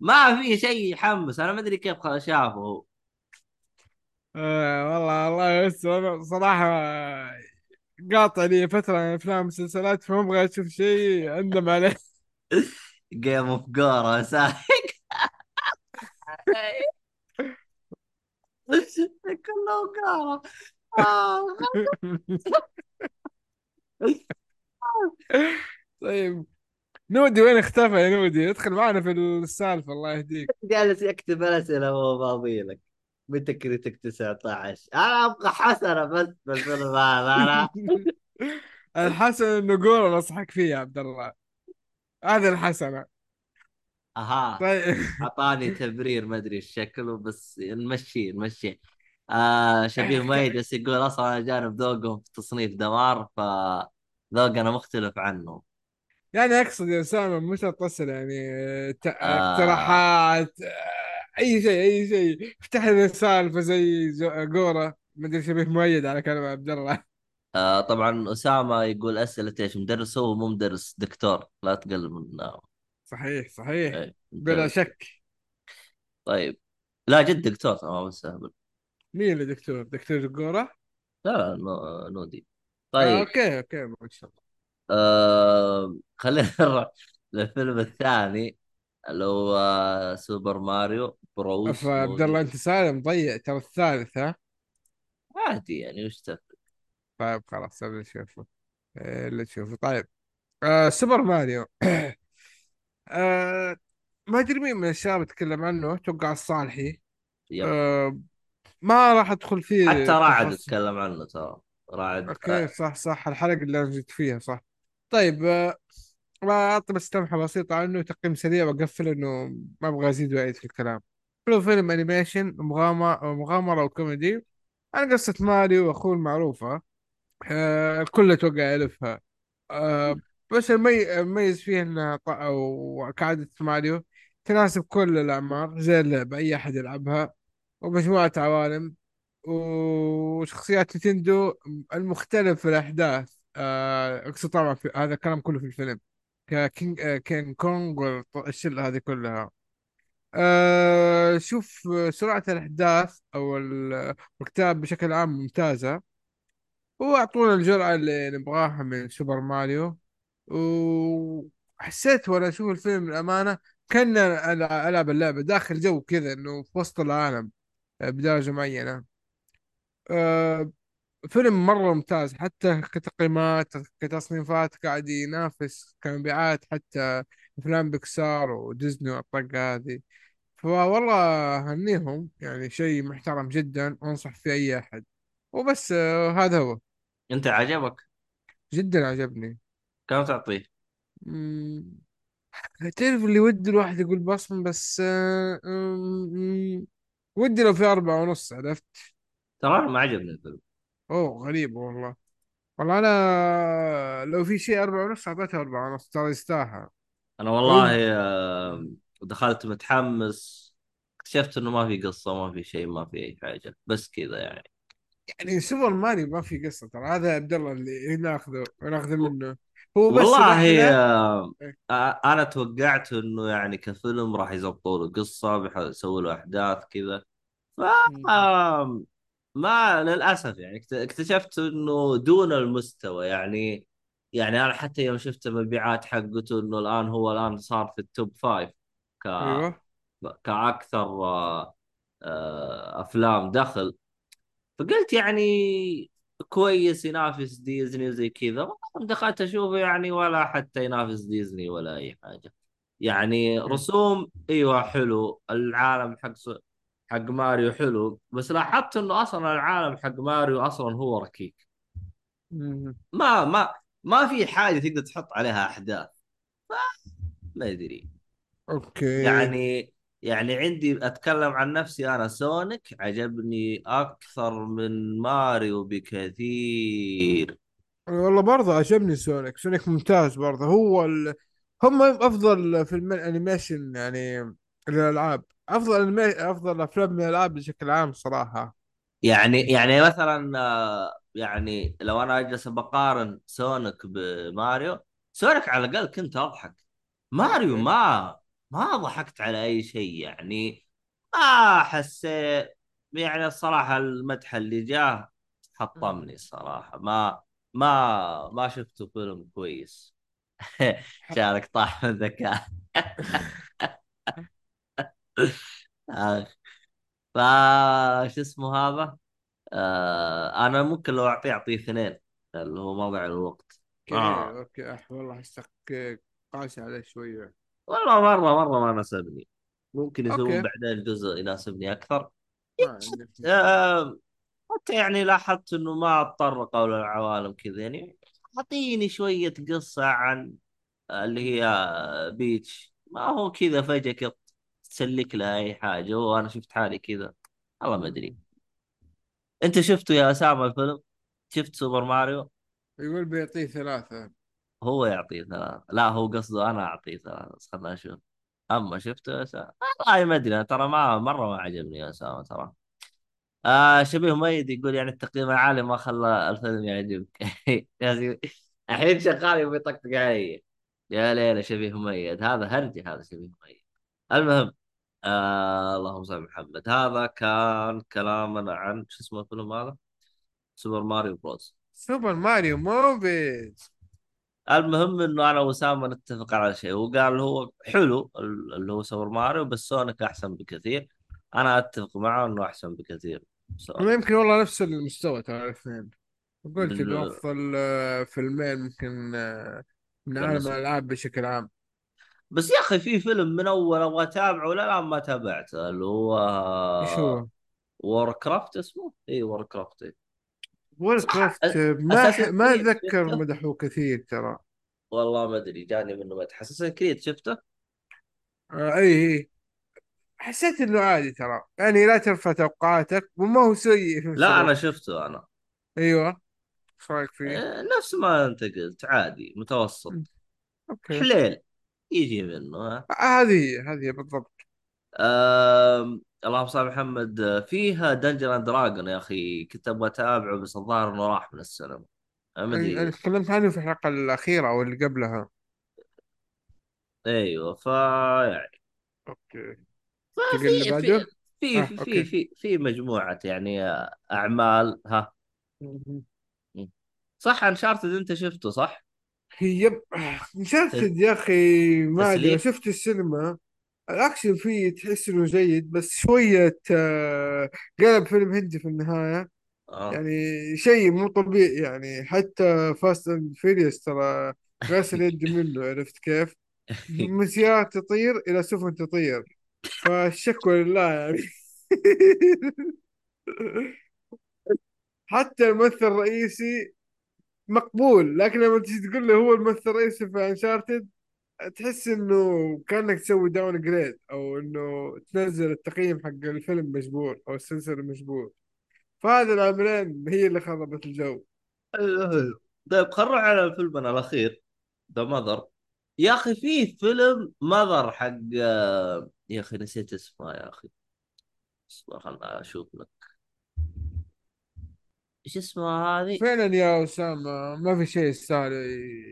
Speaker 1: ما في شيء يحمس. أنا ما أدري كيف شافه. هو
Speaker 2: آه والله الله يستر صراحة قاطع لي فترة من أفلام ومسلسلات فما أبغى أشوف شيء اندم عليه.
Speaker 1: جيم اوف جورا كله جورا
Speaker 2: طيب نودي وين اختفى يا نودي؟ ادخل معنا في السالفة الله يهديك.
Speaker 1: جالس يكتب الاسئله وهو فاضي لك. متى كريتك 19 أنا أبغى حسنة بس بالفيلم هذا أنا
Speaker 2: الحسن إنه قول نصحك فيه يا عبد الله هذه الحسنة.
Speaker 1: أها.
Speaker 2: طيب.
Speaker 1: أعطاني تبرير ما أدري إيش شكله بس نمشي نمشي. آه شبيه ميت بس يقول أصلا أنا جانب ذوقهم في تصنيف دمار ف ذوقنا مختلف عنه.
Speaker 2: يعني أقصد يا أسامة مش اتصل يعني
Speaker 1: آه.
Speaker 2: اقتراحات آه، أي شيء أي شيء. افتح لنا سالفة زي جوره ما أدري شبيه مؤيد على كلام عبد الله.
Speaker 1: آه طبعا اسامه يقول أسئلة إيش مدرس هو مو مدرس دكتور. لا تقل من آه،
Speaker 2: صحيح صحيح.
Speaker 1: إيه.
Speaker 2: بلا شك.
Speaker 1: طيب. لا جد دكتور. تمام بس أهبل.
Speaker 2: مين اللي دكتور؟ دكتور جوره
Speaker 1: لا لا نو- نودي
Speaker 2: آه
Speaker 1: طيب.
Speaker 2: okay okay ما شاء الله
Speaker 1: آه خلينا نروح للفيلم الثاني. اللي هو Super Mario Bros
Speaker 2: أف عبد الله أنت سالم ضيع ترى الثالث ها؟
Speaker 1: عادي يعني وش تفرق
Speaker 2: طيب خلاص اللي نشوفه إيه اللي تشوفه. طيب آه Super Mario. آه ما أدري مين من الشباب تكلم عنه أتوقع الصالحي. آه ما راح أدخل فيه
Speaker 1: حتى راعد. اتكلم عنه ترى. راعد
Speaker 2: okay صح صح الحلقة اللي أنا جيت فيها صح. طيب آه أعطي بس لمحه بسيطه عنه تقييم سريع وأقفل إنه ما أبغى أزيد واعيد في الكلام. هو فيلم animation مغامره مغامرة وكوميدي. عن قصة ماريو وأخوه المعروفة. آه الكل أتوقع يعرفها. آه بس المميز فيه انها ط- أو كعادة ماريو تناسب كل الأعمار زي اللعبة أي أحد يلعبها. ومجموعة عوالم. وشخصيات نينتندو المختلف في الأحداث. آه، أقصد طبعا في هذا الكلام كله في الفيلم. ككينج آه، كينج كونغ والشلة هذه كلها. آه، شوف آه، سرعة الأحداث أو ال- الكتاب بشكل عام ممتازة. وأعطونا الجرعة اللي نبغاها من سوبر ماريو. وحسيت وأنا أشوف الفيلم للأمانة كأن ألعب اللعبة داخل جو كذا إنه في وسط العالم آه، بدرجة معينة. آه، فيلم مرة ممتاز حتى كتقييمات كتصنيفات قاعد ينافس كمبيعات حتى أفلام بيكسار وديزني والطقة هذه. فوالله هنيهم يعني شيء محترم جدا وأنصح فيه أي أحد. وبس آه، هذا هو.
Speaker 1: أنت عجبك؟
Speaker 2: جدا عجبني.
Speaker 1: كم تعطيه؟
Speaker 2: مم، تعرف اللي ودي الواحد يقول بصمة بس آه، مم، ودي لو في أربعة ونص عرفت؟
Speaker 1: ترى أنا ما عجبني الفيلم.
Speaker 2: أوه غريب والله. والله أنا لو في شيء أربعة ونص اعطيته أربعة ونص ترى يستاهل.
Speaker 1: أنا والله آه، دخلت متحمس اكتشفت إنه ما في قصة ما في شيء ما في أي حاجة بس كذا يعني.
Speaker 2: يعني سوبر ماريو ما في قصة ترى هذا عبد الله اللي ناخذه ناخذه منه. هو بس
Speaker 1: والله آه، آه، أنا توقعت إنه يعني كفيلم راح يزبطوا له قصة بيسووا له أحداث كذا. ف آه، ما للأسف يعني اكت- اكتشفت إنه دون المستوى يعني يعني أنا حتى يوم شفت المبيعات حقته إنه الآن هو الآن صار في ال top five ك
Speaker 2: أيوه.
Speaker 1: كأكثر آه، آه، أفلام دخل. فقلت يعني كويس ينافس ديزني وزي كذا دخلت أشوفه يعني ولا حتى ينافس ديزني ولا أي حاجة. يعني رسوم أيوه حلو. العالم حق حق ماريو حلو بس لاحظت إنه أصلا العالم حق ماريو أصلا هو ركيك. ما ما ما في حاجة تقدر تحط عليها أحداث. ما ادري
Speaker 2: okay.
Speaker 1: يعني يعني عندي أتكلم عن نفسي أنا. سونيك عجبني أكثر من ماريو بكثير.
Speaker 2: والله برضه عجبني سونيك. سونيك ممتاز برضه. هو ال... هم أفضل فيلم animation يعني للألعاب. أفضل anima... أفضل أفلام من الألعاب بشكل عام صراحة.
Speaker 1: يعني يعني مثلا آه، يعني لو أنا أجلس بقارن سونيك بماريو سونيك على الأقل كنت أضحك. ماريو
Speaker 2: okay
Speaker 1: ما ما ضحكت على أي شيء يعني. ما حسيت يعني الصراحة المدح اللي جاه حطمني الصراحه ما ما ما شفته فيلم كويس. شارك طاح من ذكاء. آخ. فا شو اسمه هذا؟ آه أنا ممكن لو اعطيه أعطيه اثنين اللي هو مضيع الوقت.
Speaker 2: okay
Speaker 1: آه.
Speaker 2: okay أح والله حسك قاسي عليه شوية.
Speaker 1: والله مرة مرة ما ناسبني. ممكن يسوون بعدين جزء يناسبني أكثر.
Speaker 2: ما عندي مشكله
Speaker 1: آه حتى يعني لاحظت إنه ما تطرقوا للعوالم كذا يعني أعطيني شوية قصة عن اللي هي بيتش. ما هو كذا فجأة كذا تسلك لها اي حاجة. وأنا شفت حالي كذا. والله ما أدري. أنت شفته يا أسامة الفيلم؟ شفت سوبر ماريو؟
Speaker 2: يقول بيعطيه ثلاثة.
Speaker 1: هو يعطيه ثلاثة. لا هو قصده أنا أعطيه ثلاثة بس خلنا نشوف. أما شفته يا أسامة؟ والله ما أدري. ترى ما مرة ما عجبني يا أسامة ترى. آه شبيه ميت يقول يعني التقييم العالي ما خلى الفيلم يعجبك. الحين شغال يبي يطقطق علي. يا ليلى شبيه ميت. هذا هرجه هذا شبيه ميت. المهم آه اللهم صل على محمد. هذا كان كلامنا عن شو اسمه الفيلم هذا؟ Super Mario Bros.
Speaker 2: Super Mario Movies.
Speaker 1: المهم إنه أنا وأسامة نتفق على شيء. وقال هو حلو اللي هو سوبر ماريو بس سونيك أحسن بكثير. أنا أتفق معه إنه أحسن بكثير. أنا
Speaker 2: يمكن والله نفس المستوى ترى الاثنين. قلت انه. افضل آه، فيلمين ممكن آه، من عالم الألعاب بشكل عام.
Speaker 1: بس يا أخي في فيلم من أول أبغى أتابعه ولا لا ما تابعته اللي هو
Speaker 2: إيش هو؟
Speaker 1: Warcraft اسمه؟ إي
Speaker 2: Warcraft
Speaker 1: إي.
Speaker 2: Warcraft آه، ما ح- ما اتذكر؟ مدحوه كثير ترى
Speaker 1: والله ما أدري جاني منه مدح Assassin's Creed شفته؟
Speaker 2: آه، إي إي حسيت إنه عادي ترى يعني لا ترفع توقعاتك وما هو سيء في
Speaker 1: لا
Speaker 2: أنا
Speaker 1: شفته أنا
Speaker 2: أيوه إيش رأيك فيه؟
Speaker 1: إيه، نفس ما أنت قلت عادي. متوسط
Speaker 2: okay
Speaker 1: حليل يجي منه ها؟
Speaker 2: آه، هذه هذه بالضبط.
Speaker 1: أم... اللهم صل محمد. فيها Dungeon and Dragon يا أخي كنت أبغى أتابعه بس الظاهر إنه راح من السينما. ما
Speaker 2: تكلمت عنه في الحلقة الأخيرة أو اللي قبلها.
Speaker 1: أيوه ف يعني.
Speaker 2: okay.
Speaker 1: ففي في؟ في في في
Speaker 2: okay.
Speaker 1: في, في مجموعة يعني أعمال ها؟ صح Uncharted أنت شفته صح؟ yep
Speaker 2: Uncharted يا أخي ما
Speaker 1: أدري
Speaker 2: شفت السينما. الأكشن فيه تحس إنه جيد بس شوية آه، قلب فيلم هندي في النهاية.
Speaker 1: آه.
Speaker 2: يعني شيء مو طبيعي يعني حتى Fast and Furious ترى غسل يدي منه عرفت كيف؟ من سيارات تطير إلى سفن تطير. فالشكوى لله يعني. حتى الممثل الرئيسي مقبول لكن لما تيجي تقول له هو الممثل الرئيسي في Uncharted تحس إنه كأنك تسوي downgrade أو إنه تنزل التقييم حق الفيلم مجبور أو السلسلة مجبور. فهذه العاملين هي اللي خربت الجو.
Speaker 1: طيب خل نروح على فيلمنا الأخير The Mother يا أخي في فيلم Mother حق آه، يا أخي نسيت اسمه يا أخي. اصبر خلنا أشوف لك. إيش اسمها هذه؟
Speaker 2: فعلا يا أسامة ما في شيء يستاهل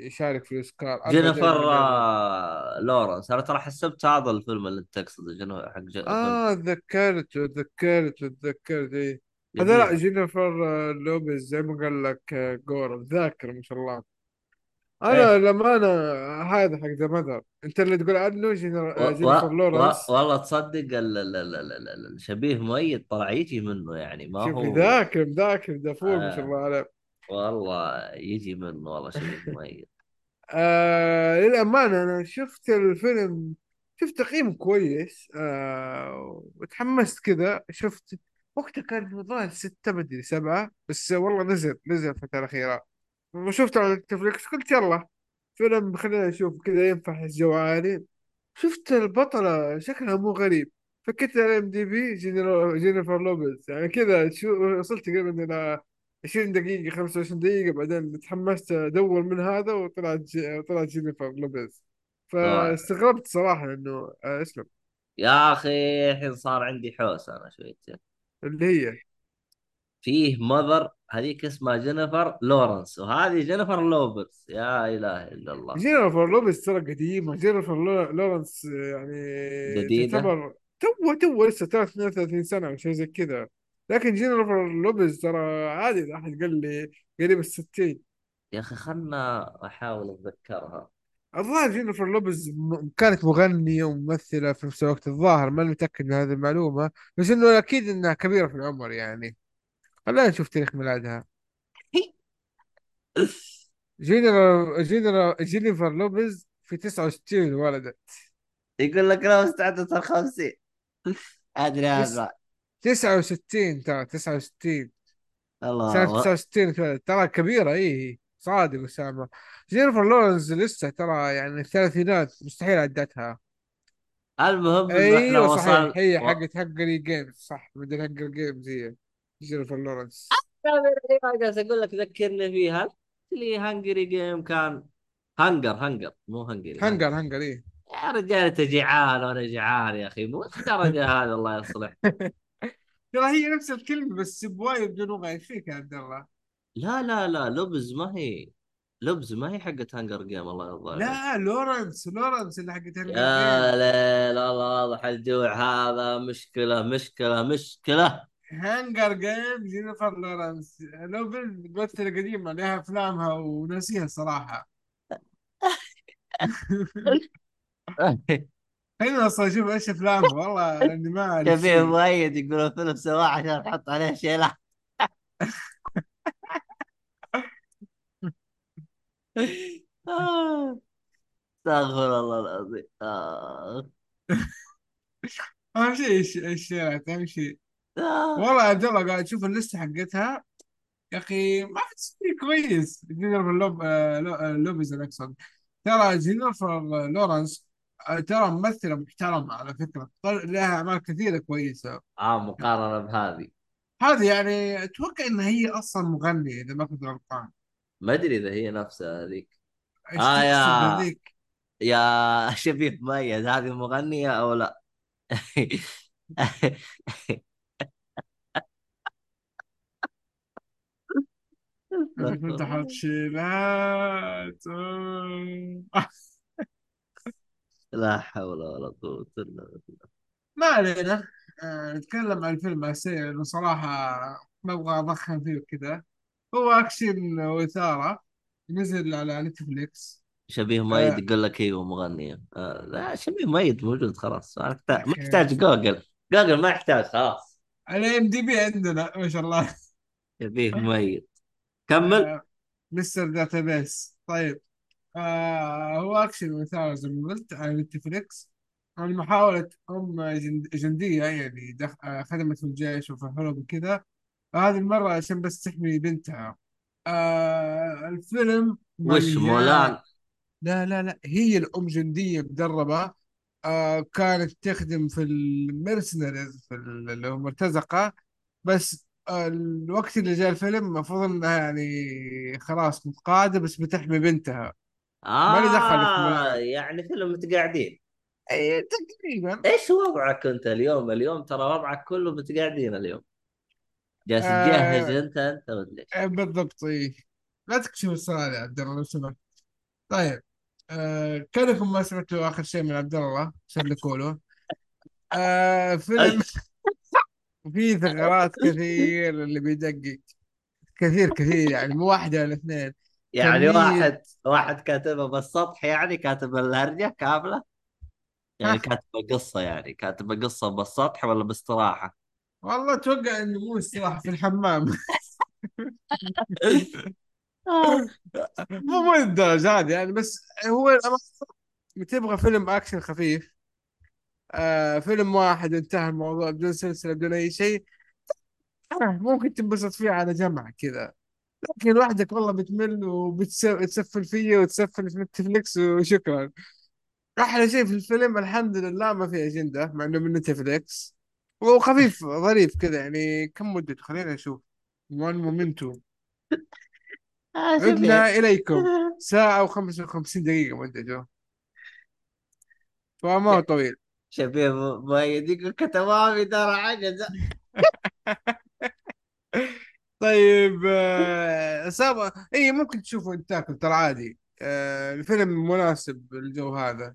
Speaker 2: يشارك في الأوسكار.
Speaker 1: جينيفر آه، لورنس. أنا ترى حسبت هذا الفيلم اللي انت تقصده جنو... حق ج... فيلم.
Speaker 2: آه تذكرت تذكرت تذكرت. إيه. هذا لا جينيفر آه، لوبيز زي ما قال لك آه، جور ذاكر ما شاء الله. أنا
Speaker 1: إيه.
Speaker 2: لما أنا هذا حق ذا ماذر أنت اللي تقول عنه جينر-
Speaker 1: و... و...
Speaker 2: جينيفر
Speaker 1: و...
Speaker 2: لورنس.
Speaker 1: والله تصدق ال... ال... ال... ال... ال... ال- الشبيه ميت طلع يجي منه يعني ما
Speaker 2: شوف
Speaker 1: هو
Speaker 2: ذاكر ذاكر دافور ما شاء
Speaker 1: آه.
Speaker 2: الله عليه.
Speaker 1: والله يجي منه والله شبيه ميت
Speaker 2: آه للأمانة أنا شفت الفيلم شفت تقييم كويس آه وتحمست كذا. شفت وقتها كان الظاهر ستة مدري سبعة بس والله نزل نزل الفترة الأخيرة. وشفته على نتفلكس قلت يلا. فيلم خلينا نشوف كذا ينفع الجوالي شفت البطلة شكلها مو غريب. فكيت على IMDb جينيفر لوبيز. يعني كذا شو وصلت تقريبا إلى 20 دقيقة 25 دقيقة. بعدين تحمست أدور من هذا وطلعت جي... طلعت جينيفر لوبيز. فاستغربت صراحة إنه آه، اسلم
Speaker 1: يا أخي الحين صار عندي حوس أنا شويتين
Speaker 2: اللي هي؟
Speaker 1: فيه Mother هذيك اسمها جينيفر لورنس وهذه جينيفر لوبيز. لا إله إلا الله.
Speaker 2: جينيفر لوبيز ترى قديمة. جينيفر لو- لورنس يعني
Speaker 1: جديدة؟
Speaker 2: تعتبر تو تو لسه ترى 32 سنة أو شيء زي كذا. لكن جينيفر لوبيز ترى عادي إذا أحد قال لي قريب الستين.
Speaker 1: يا أخي خلنا أحاول أتذكرها.
Speaker 2: الظاهر جينيفر لوبيز م- كانت مغنية وممثلة في نفس الوقت. الظاهر ماني متأكد من هذه المعلومة. بس إنه أكيد إنها كبيرة في العمر يعني. خلينا نشوف تاريخ ميلادها. جينيفر جينيفر جينيفر لوبيز في 69 ولدت.
Speaker 1: يقول لك لو استعدت الخمسين أدري
Speaker 2: تس...
Speaker 1: هذا
Speaker 2: 69 ترى 69 سنة
Speaker 1: الله.
Speaker 2: 69 اتولدت ترى كبيرة اي صادق أسامة. جينيفر لورنس لسه ترى يعني الثلاثينات مستحيل عدتها.
Speaker 1: المهم
Speaker 2: أيوه صحيح
Speaker 1: وصل
Speaker 2: هي. حقت Hungry Games صح مدري Hunger Games هي. جينيفر لورنس
Speaker 1: جالس أقول لك ذكرني فيها. قلت لي Hungry Game كان Hunger Hunger مو Hungry
Speaker 2: Hunger Hunger إيه.
Speaker 1: يا رجال أنت جيعان وأنا جيعان يا أخي. مو الدرجه هذا الله يصلح.
Speaker 2: ترى هي نفس الكلمة بس ب Y بدون لغة إيش فيك يا عبد الله؟
Speaker 1: لا لا لا لبز ما هي. لبز ما هي حقت Hunger Game الله يرضى عليك.
Speaker 2: لا لورنس لورنس اللي حقت Hunger
Speaker 1: يا
Speaker 2: Games
Speaker 1: ليل الله واضح الجوع هذا. مشكلة مشكلة مشكلة.
Speaker 2: Hunger Game جينيفر لورنس. لوبل ممثلة قديمة لها أفلامها وناسيها صراحة. خلينا أصلا أشوف إيش أفلامها والله لأني ما أعرف شيء.
Speaker 1: مؤيد يقولون فيلم سواء عشان نحط عليه شيلة آه، استغفر الله العظيم. آه.
Speaker 2: أهم شيء إيش إيش أهم شيء. والله يا عبد الله قاعد أشوف ال list ة حقتها. يا أخي ما في كويس. جينيفر لوب آه، لو- آه، لوبيز أقصد ترى جينيفر لورنس آه، ترى ممثلة محترمة على فكرة. لها أعمال كثيرة كويسة.
Speaker 1: آه مقارنة بهذه.
Speaker 2: هذه يعني أتوقع إن هي أصلا مغنية إذا ما كنت غلطان.
Speaker 1: ما أدري إذا هي نفسها هذيك. آه
Speaker 2: تقصد
Speaker 1: يا
Speaker 2: بذيك؟
Speaker 1: يا شبيه مميز هذه مغنية أو لا؟ لا حول ولا قوة إلا بالله.
Speaker 2: ما علينا. آه، نتكلم عن الفيلم السيء لأنه صراحة ما أبغى أضخم فيه وكذا. هو أكشن وإثارة. نزل على نتفليكس.
Speaker 1: شبيه
Speaker 2: آه
Speaker 1: يقول لك أيوه مغنية آه لا شبيه مؤيد موجود خلاص. ما يحتاج ما
Speaker 2: أخي
Speaker 1: يحتاج جوجل. جوجل ما يحتاج خلاص.
Speaker 2: على IMDb عندنا ما شاء الله.
Speaker 1: شبيه مؤيد كمل.
Speaker 2: آه مستر database طيب. آه هو أكشن وإثارة زي ما قلت على نتفليكس عن محاولة أم جند- جندية يعني دخ... آه خدمت في الجيش وفي الحروب وكذا. هذه المرة عشان بس تحمي بنتها. آه الفيلم
Speaker 1: وش مولان؟
Speaker 2: لا لا لا. هي الأم جندية مدربة. آه كانت تخدم في ال mercenaries في ال- اللي هو مرتزقة. بس آه الوقت اللي جاء الفيلم المفروض إنها يعني خلاص متقاعدة بس بتحمي بنتها. ما دخل
Speaker 1: آه
Speaker 2: ما...
Speaker 1: يعني فيلم متقاعدين.
Speaker 2: أي تقريبا.
Speaker 1: إيش وضعك أنت اليوم؟ اليوم ترى وضعك كله متقاعدين اليوم. جالس تجهز
Speaker 2: آه
Speaker 1: أنت أنت مدري إيش
Speaker 2: آه، بالضبط إيه. لا تكشف السؤال يا عبد الله لو سمحت طيب آه كلكم ما سمعتوا آخر شيء من عبد الله؟ سلكوا له آه فيلم فيه ثغرات كثير اللي بيدقق. كثير كثير يعني مو واحدة ولا اثنين.
Speaker 1: يعني
Speaker 2: كمية
Speaker 1: واحد واحد كاتبها بالسطح يعني كاتب الهرجة كاملة؟ يعني
Speaker 2: ها
Speaker 1: كاتب قصة يعني كاتب قصة بالسطح ولا باستراحة؟
Speaker 2: والله أتوقع إنه مو استراحة في الحمام.
Speaker 1: آه.
Speaker 2: مو مو هذه يعني بس هو تبغى فيلم أكشن خفيف آه فيلم واحد انتهى الموضوع بدون سلسلة بدون أي شيء. آه ممكن تنبسط فيه على جمع كذا. لكن لوحدك والله بتمل وبتسفل فيه وتسفل في نتفليكس وشكرا. أحلى شيء في الفيلم الحمد لله ما في أجندة مع إنه من نتفليكس. وخفيف ظريف كذا يعني كم مدته خلينا نشوف. one momento
Speaker 1: آه
Speaker 2: عدنا إليكم. ساعة و55 دقيقة مدته فما هو طويل.
Speaker 1: شبيه مؤيد يقول كتبوها في دار عجزة
Speaker 2: طيب آه، سابا اي ممكن تشوفه أنت تاكل ترى عادي. آه، الفيلم مناسب للجو هذا.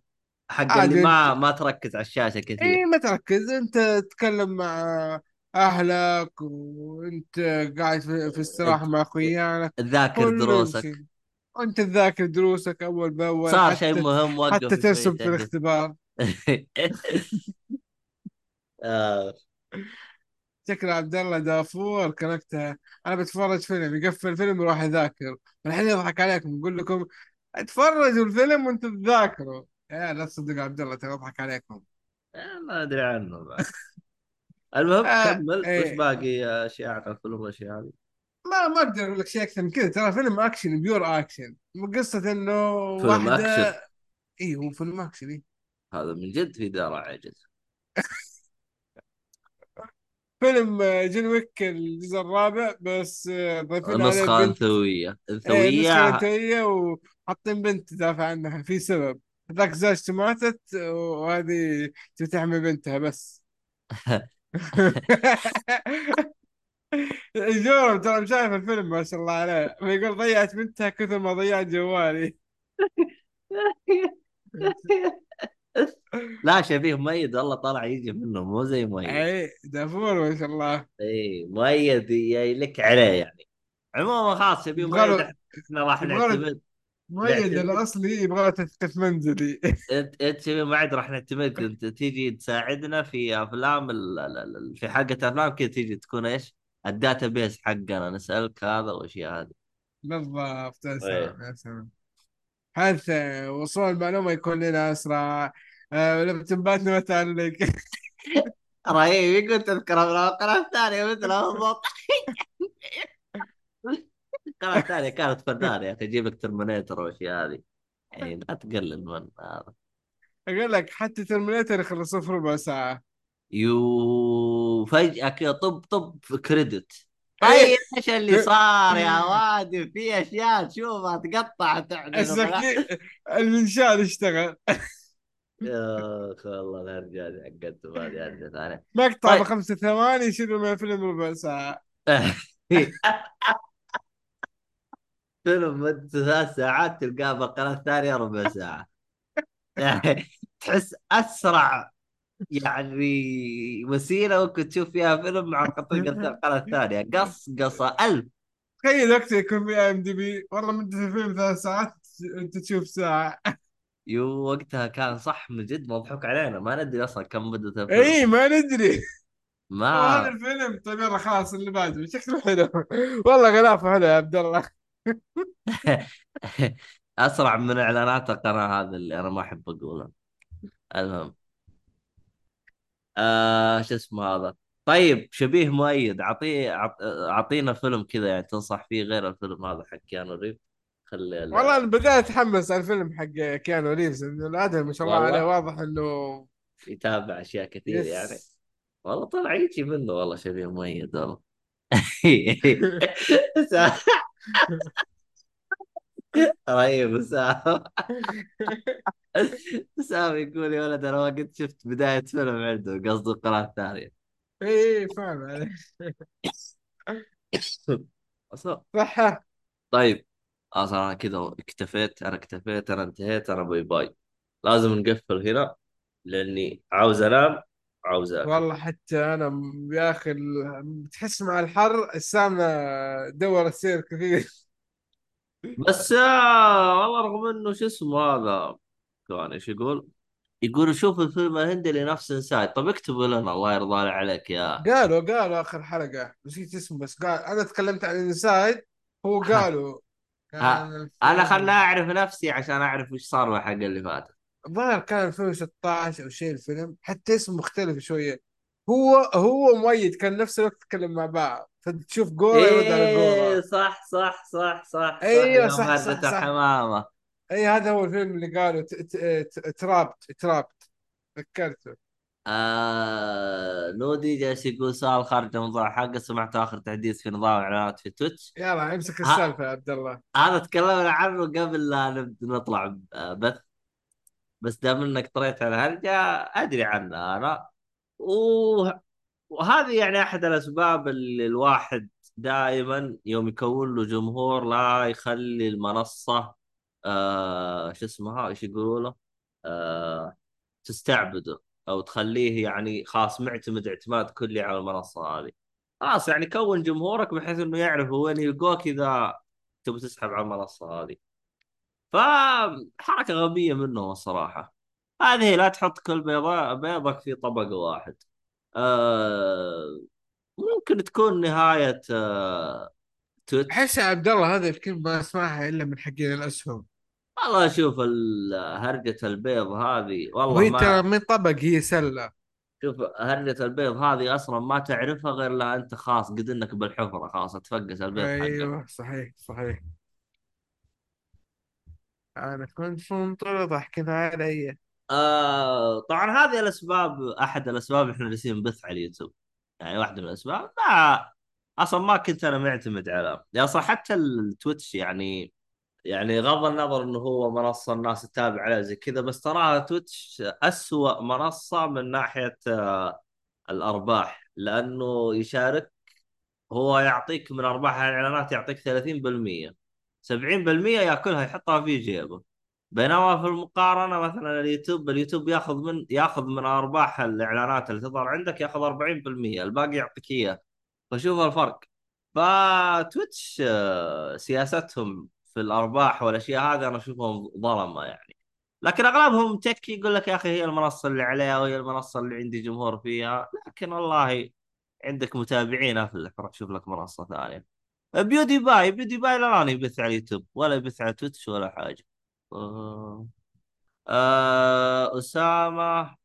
Speaker 1: حق اللي ما ما تركز على الشاشة كثير.
Speaker 2: اي ما تركز. أنت تتكلم مع أهلك وأنت قاعد في, استراحة مع اخوياك
Speaker 1: تذاكر دروسك.
Speaker 2: وانت تذاكر دروسك أول بأول
Speaker 1: صار شيء مهم وقف
Speaker 2: حتى ترسم في الاختبار.
Speaker 1: آه.
Speaker 2: شكل عبد الله دافور كنكتة أنا بتفرج فيلم يقفل الفيلم يروح يذاكر. الحين يضحك عليكم يقول لكم اتفرجوا الفيلم وأنتم تذاكروا. يا لا تصدق عبد الله ترى يضحك عليكم.
Speaker 1: ما أدري عنه بعد. المهم
Speaker 2: آه
Speaker 1: كمل. وش
Speaker 2: إيه
Speaker 1: باقي اشياء عن الفيلم والاشياء هذه.
Speaker 2: ما ما أقدر أقول لك شيء أكثر من كذا. ترى فيلم أكشن pure action. قصة إنه
Speaker 1: فيلم أكشن.
Speaker 2: واحدة اي هو فيلم أكشن إيه.
Speaker 1: هذا من جد في دار عجز
Speaker 2: فيلم آه، جون ويك الجزء الرابع بس آه، ضايفين عليه
Speaker 1: نسخة
Speaker 2: بنت.
Speaker 1: انثوية
Speaker 2: إيه نسخة
Speaker 1: انثوية
Speaker 2: انثوية وحاطين بنت تدافع عنها في سبب. ذاك زوجته ماتت وهذه تبي تحمي بنتها بس. جورم ترى شايف الفيلم ما شاء الله عليه يقول ضيعت بنتها كثر ما ضيعت جوالي.
Speaker 1: لا شبيه مؤيد والله طلع يجي منه مو زي مؤيد
Speaker 2: أي دافور ما شاء الله.
Speaker 1: إي مؤيد ي- لك عليه يعني. عموما خلاص شبيه مؤيد إحنا راح نعتمد
Speaker 2: مؤيد الأصلي يبغى تثقيف منزلي.
Speaker 1: انت أنت شبيه مؤيد راح نعتمد أنت تيجي تساعدنا في أفلام ال... في حلقة افلام كذا تيجي تكون إيش؟ ال database حقنا نسألك هذا والاشياء هذه.
Speaker 2: بالضبط يا سلام يا سلام. حيث وصول المعلومة يكون لنا أسرع. آه، لما تنباتنا تعلق.
Speaker 1: رهيب يقول تذكر القناة الثانية مثله بالضبط. القناة الثانية كانت فنانة يا أخي تجيب لك Terminator والاشياء هذه. يعني لا تقلل من هذا.
Speaker 2: أقول لك حتى Terminator يخلصوه في ربع ساعة.
Speaker 1: يو فجأة كذا طب طب credit.
Speaker 2: إيه.
Speaker 1: طيب إيش اللي صار يا وادي؟ في أشياء تشوفها تقطع تعمل
Speaker 2: السكين المنشار اشتغل.
Speaker 1: يا أخي والله الهرجه حقت هذه هرجه ثانية
Speaker 2: مقطع
Speaker 1: طيب.
Speaker 2: بخمسة ثواني يشيلوا من الفيلم ربع ساعة.
Speaker 1: فيلم مدته ثلاث ساعات تلقاه بالقناه الثانية ربع ساعة. يعني تحس أسرع يعني وسيلة ممكن تشوف فيها فيلم مع القناة الثانية. قص قصة. ألف.
Speaker 2: تخيل وقت يكون في IMDb. والله مدة الفيلم ثلاث ساعات أنت تشوف ساعة.
Speaker 1: يو وقتها كان صح من جد مضحوك علينا. ما ندري أصلا كم مدة الفيلم.
Speaker 2: إي ما ندري.
Speaker 1: ما.
Speaker 2: الفيلم طيب يلا خلاص اللي بعده. شكله حلو. والله غلافة حلو يا عبد الله.
Speaker 1: أسرع من إعلانات القناة هذا اللي أنا ما أحب اقولها المهم. آه شو اسمه هذا؟ طيب شبيه مؤيد. اعطيه أعطينا فيلم كذا يعني تنصح فيه غير الفيلم هذا حق كيانو ريف خلي ال-
Speaker 2: والله أنا بدأت أتحمس على الفيلم حق كيانو ريفز إنه الادم ما شاء الله عليه واضح إنه
Speaker 1: يتابع أشياء كثير يعني.
Speaker 2: يس
Speaker 1: والله طلع يجي منه والله شبيه مؤيد والله. رهيب اسامه اسامه يقول يا ولد أنا ما قد شفت بداية فيلم عنده قصده القناة الثانية.
Speaker 2: اي فاهم عليك. صح
Speaker 1: طيب أصلا أنا كذا اكتفيت أنا اكتفيت أنا انتهيت أنا باي باي. لازم نقفل هنا لأني عاوز أنام عاوز أكل.
Speaker 2: والله حتى أنا يا أخي تحس مع الحر السامنة دور السير كثير.
Speaker 1: بس آه والله رغم إنه شو اسمه هذا كان إيش يقول؟ يقول شوف الفيلم الهندي اللي نفس انسايد طب اكتبوا لنا الله يرضى عليك يا
Speaker 2: قالوا قالوا آخر حلقة. نسيت اسمه بس قال أنا تكلمت عن انسايد هو قالوا. كان
Speaker 1: أنا خلنا أعرف نفسي عشان أعرف وش صار مع الحلقة اللي فاتت
Speaker 2: الظاهر كان 2016 أو شيء الفيلم حتى اسمه مختلف شوية. هو هو مؤيد كان نفس الوقت يتكلم مع بعض. تشوف جورا يرد على جورا.
Speaker 1: صح صح صح صح صح.
Speaker 2: أيوه
Speaker 1: يوم
Speaker 2: صح صح
Speaker 1: هردة
Speaker 2: صح.
Speaker 1: الحمامة
Speaker 2: أي هذا هو الفيلم اللي قالوا ترابت ترابت ذكرته
Speaker 1: آه نودي جالس يقول سؤال خارج الموضوع حقه سمعت آخر تحديث في نظام الإعلانات في تويتش.
Speaker 2: يلا امسك. السالفة يا عبد الله.
Speaker 1: هذا تكلمنا عنه قبل لا نطلع بث. بس دام إنك طريت على الهرجه أدري عنها أنا. و... وهذه يعني أحد الأسباب اللي الواحد دائما يوم يكون له جمهور لا يخلي المنصة آه شو اسمها؟ إيش يقولوا له آه تستعبده أو تخليه يعني خلاص معتمد اعتماد كلي على المنصة هذه. خلاص يعني كون جمهورك بحيث إنه يعرف وين يلقوك إذا تبي تسحب على المنصة هذه. فحركة غبية منهم الصراحة. هذه لا تحط كل بيضة بيضك في طبق واحد. آه ممكن تكون نهاية آه تويتش
Speaker 2: أحس يا عبد الله هذا الكلمة ما أسمعها إلا من حقين الأسهم.
Speaker 1: والله شوف هرجة البيض هذه والله
Speaker 2: وهي ترى من طبق هي سلة.
Speaker 1: شوف هرجة البيض هذه أصلا ما تعرفها غير لا أنت خلاص قد إنك بالحفرة خلاص تفقس البيض حقك.
Speaker 2: أيوه صحيح صحيح. أنا كنت منطلق ضحكنا علي
Speaker 1: آه طبعا هذه الأسباب أحد الأسباب إحنا جالسين نبث على اليوتيوب. يعني واحدة من الأسباب ما أصلا ما كنت أنا معتمد على يعني أصلا حتى التويتش يعني يعني غض النظر إنه هو منصة الناس تتابع عليها زي كذا بس تراها تويتش أسوأ منصة من ناحية آه الأرباح. لأنه يشارك هو يعطيك من أرباح الإعلانات يعطيك 30% 70% ياكلها يحطها في جيبه. بينما في المقارنة مثلا اليوتيوب اليوتيوب ياخذ من ياخذ من أرباح الإعلانات اللي تظهر عندك ياخذ 40% الباقي يعطيك إياه. فشوف الفرق. فتويتش آه، سياستهم في الأرباح والأشياء هذه أنا أشوفهم ظلمة يعني. لكن أغلبهم تك يقول لك يا أخي هي المنصة اللي عليها وهي المنصة اللي عندي جمهور فيها. لكن والله عندك متابعين افلح روح شوف لك منصة ثانية. PewDiePie PewDiePie لا يبث على اليوتيوب ولا يبث على تويتش ولا حاجة. آه... آه... أسامة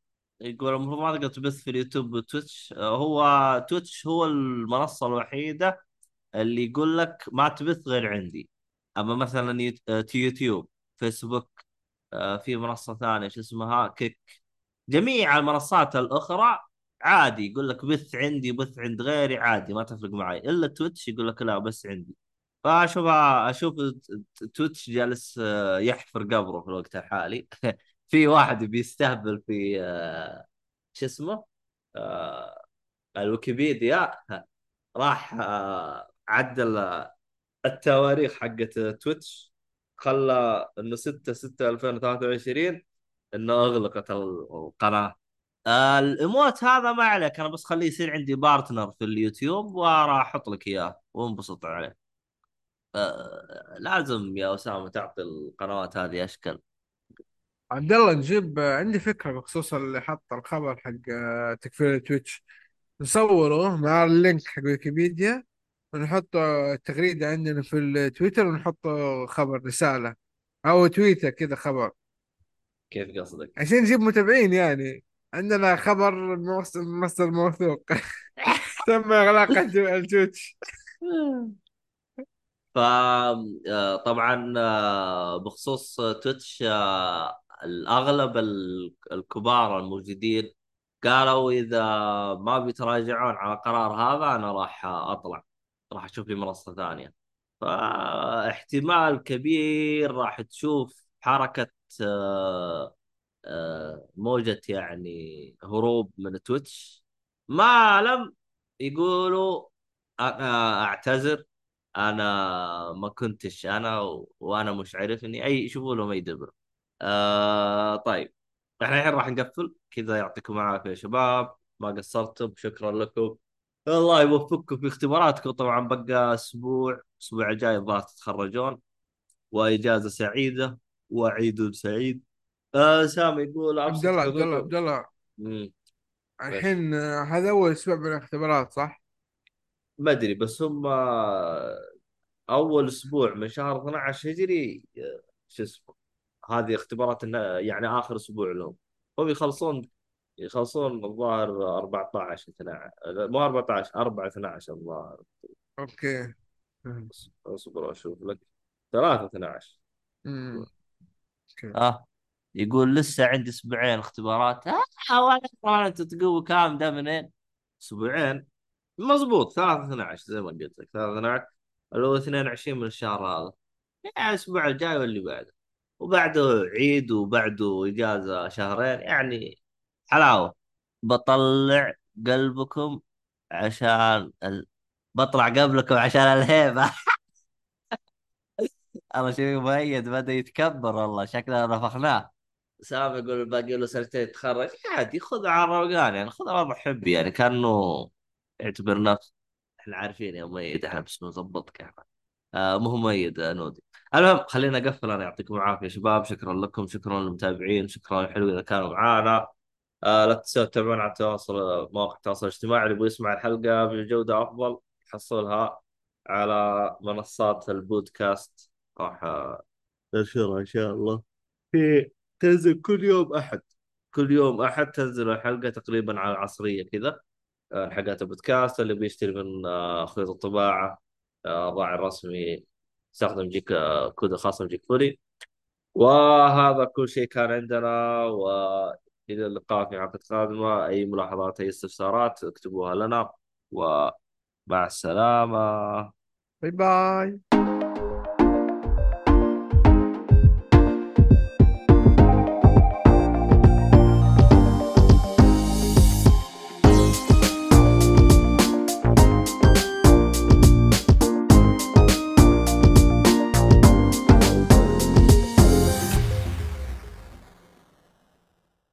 Speaker 1: يقول المفروض ما تقدر تبث في اليوتيوب وتويتش. آه هو تويتش هو المنصة الوحيدة اللي يقول لك ما تبث غير عندي. أما مثلا آه، يوتيوب فيسبوك آه، في منصة ثانية شو اسمها؟ Kick. جميع المنصات الأخرى عادي يقول لك بث عندي بث عند غيري عادي ما تفرق معي. إلا تويتش يقول لك لا بس عندي. فاشوف أشوف تويتش جالس آه، يحفر قبره في الوقت الحالي. في واحد بيستهبل في آه، شو اسمه؟ آه، الويكيبيديا. راح عدل التواريخ حقت تويتش. خلى إنه 6 6 2023 إنه أغلقت القناة. ال emote هذا ما عليك أنا بس خليه يصير عندي partner في اليوتيوب وراح أحط لك إياه وانبسط عليه. لازم يا أسامة تعطي القنوات هذه أشكال.
Speaker 2: عبد الله نجيب عندي فكرة بخصوص اللي حط الخبر حق آه، تكفير تويتش. نصوره مع ال link حق ويكيبيديا ونحط التغريدة عندنا في التويتر ونحط خبر رسالة أو تويتر كذا خبر.
Speaker 1: كيف قصدك؟
Speaker 2: عشان نجيب متابعين يعني. عندنا خبر موص- مصدر موثوق. تم إغلاق التو- التويتش.
Speaker 1: ف آه، آه، بخصوص تويتش آه، الأغلب ال- الكبار الموجودين قالوا إذا ما بيتراجعون على القرار هذا أنا راح أطلع راح أشوف لي منصة ثانية. فاحتمال كبير راح تشوف حركة موجة يعني هروب من تويتش. ما لم يقولوا أنا أعتذر. أنا ما كنتش أنا و... وأنا مش عارفني أي يشوفوا لهم أي دبر. آه طيب. إحنا الحين راح نقفل. كذا يعطيكم العافية يا شباب. ما قصرتم. شكرا لكم. الله يوفقكم في اختباراتكم. طبعا بقى أسبوع الأسبوع الجاي الظاهر تتخرجون. وإجازة سعيدة. وعيد سعيد. آه سامي يقول
Speaker 2: عبد الله عبد الله عبد الله. الحين آه، هذا أول أسبوع من الاختبارات صح؟
Speaker 1: ما أدري بس هم أول أسبوع من شهر 12 هجري شو اسمه هذه اختبارات يعني آخر أسبوع لهم. هم يخلصون يخلصون الظاهر 14 12 مو 14 4 12 الظاهر.
Speaker 2: أوكي.
Speaker 1: أصبر أشوف لك. 3 12
Speaker 2: امم
Speaker 1: آه يقول لسه عندي أسبوعين اختبارات. آه والله أنت تقوي كام ده منين؟ أسبوعين. مضبوط 3 12 زي ما قلت لك 3 12 اللي هو 22 من الشهر هذا. يعني الأسبوع الجاي واللي بعده. وبعده عيد وبعده إجازة شهرين يعني حلاوة. بطلع قلبكم عشان ال... بطلع قبلكم عشان الهيبة. الله شوف مؤيد بدأ يتكبر والله شكلنا نفخناه سامي يقول باقي له سنتين يتخرج عادي خذ على الروقان يعني خذ على محبي يعني كأنه يعتبر نفسه. إحنا عارفين يا مؤيد إحنا بس نظبطك إحنا آه مو مؤيد آه نودي. المهم خلينا أقفل أنا يعطيكم العافية يا شباب. شكرا لكم شكرا للمتابعين شكرا حلو إذا كانوا معانا. آه لا تنسوا تتابعونا على التواصل مواقع التواصل الاجتماعي. اللي يبغى يسمع الحلقة بجودة أفضل يحصلها على منصات البودكاست. راح ننشرها إن شاء الله. في تنزل كل يوم أحد. كل يوم أحد تنزل الحلقة تقريبا على العصرية كذا. آه، حلقات البودكاست اللي بيشتري من آه، خيط الطباعة. آه، الراعي الرسمي يستخدم جيك كود خاص بجيك فولي. وهذا كل شيء كان عندنا والى اللقاء في حلقة قادمة. أي ملاحظات أي استفسارات اكتبوها لنا. ومع السلامة.
Speaker 2: باي باي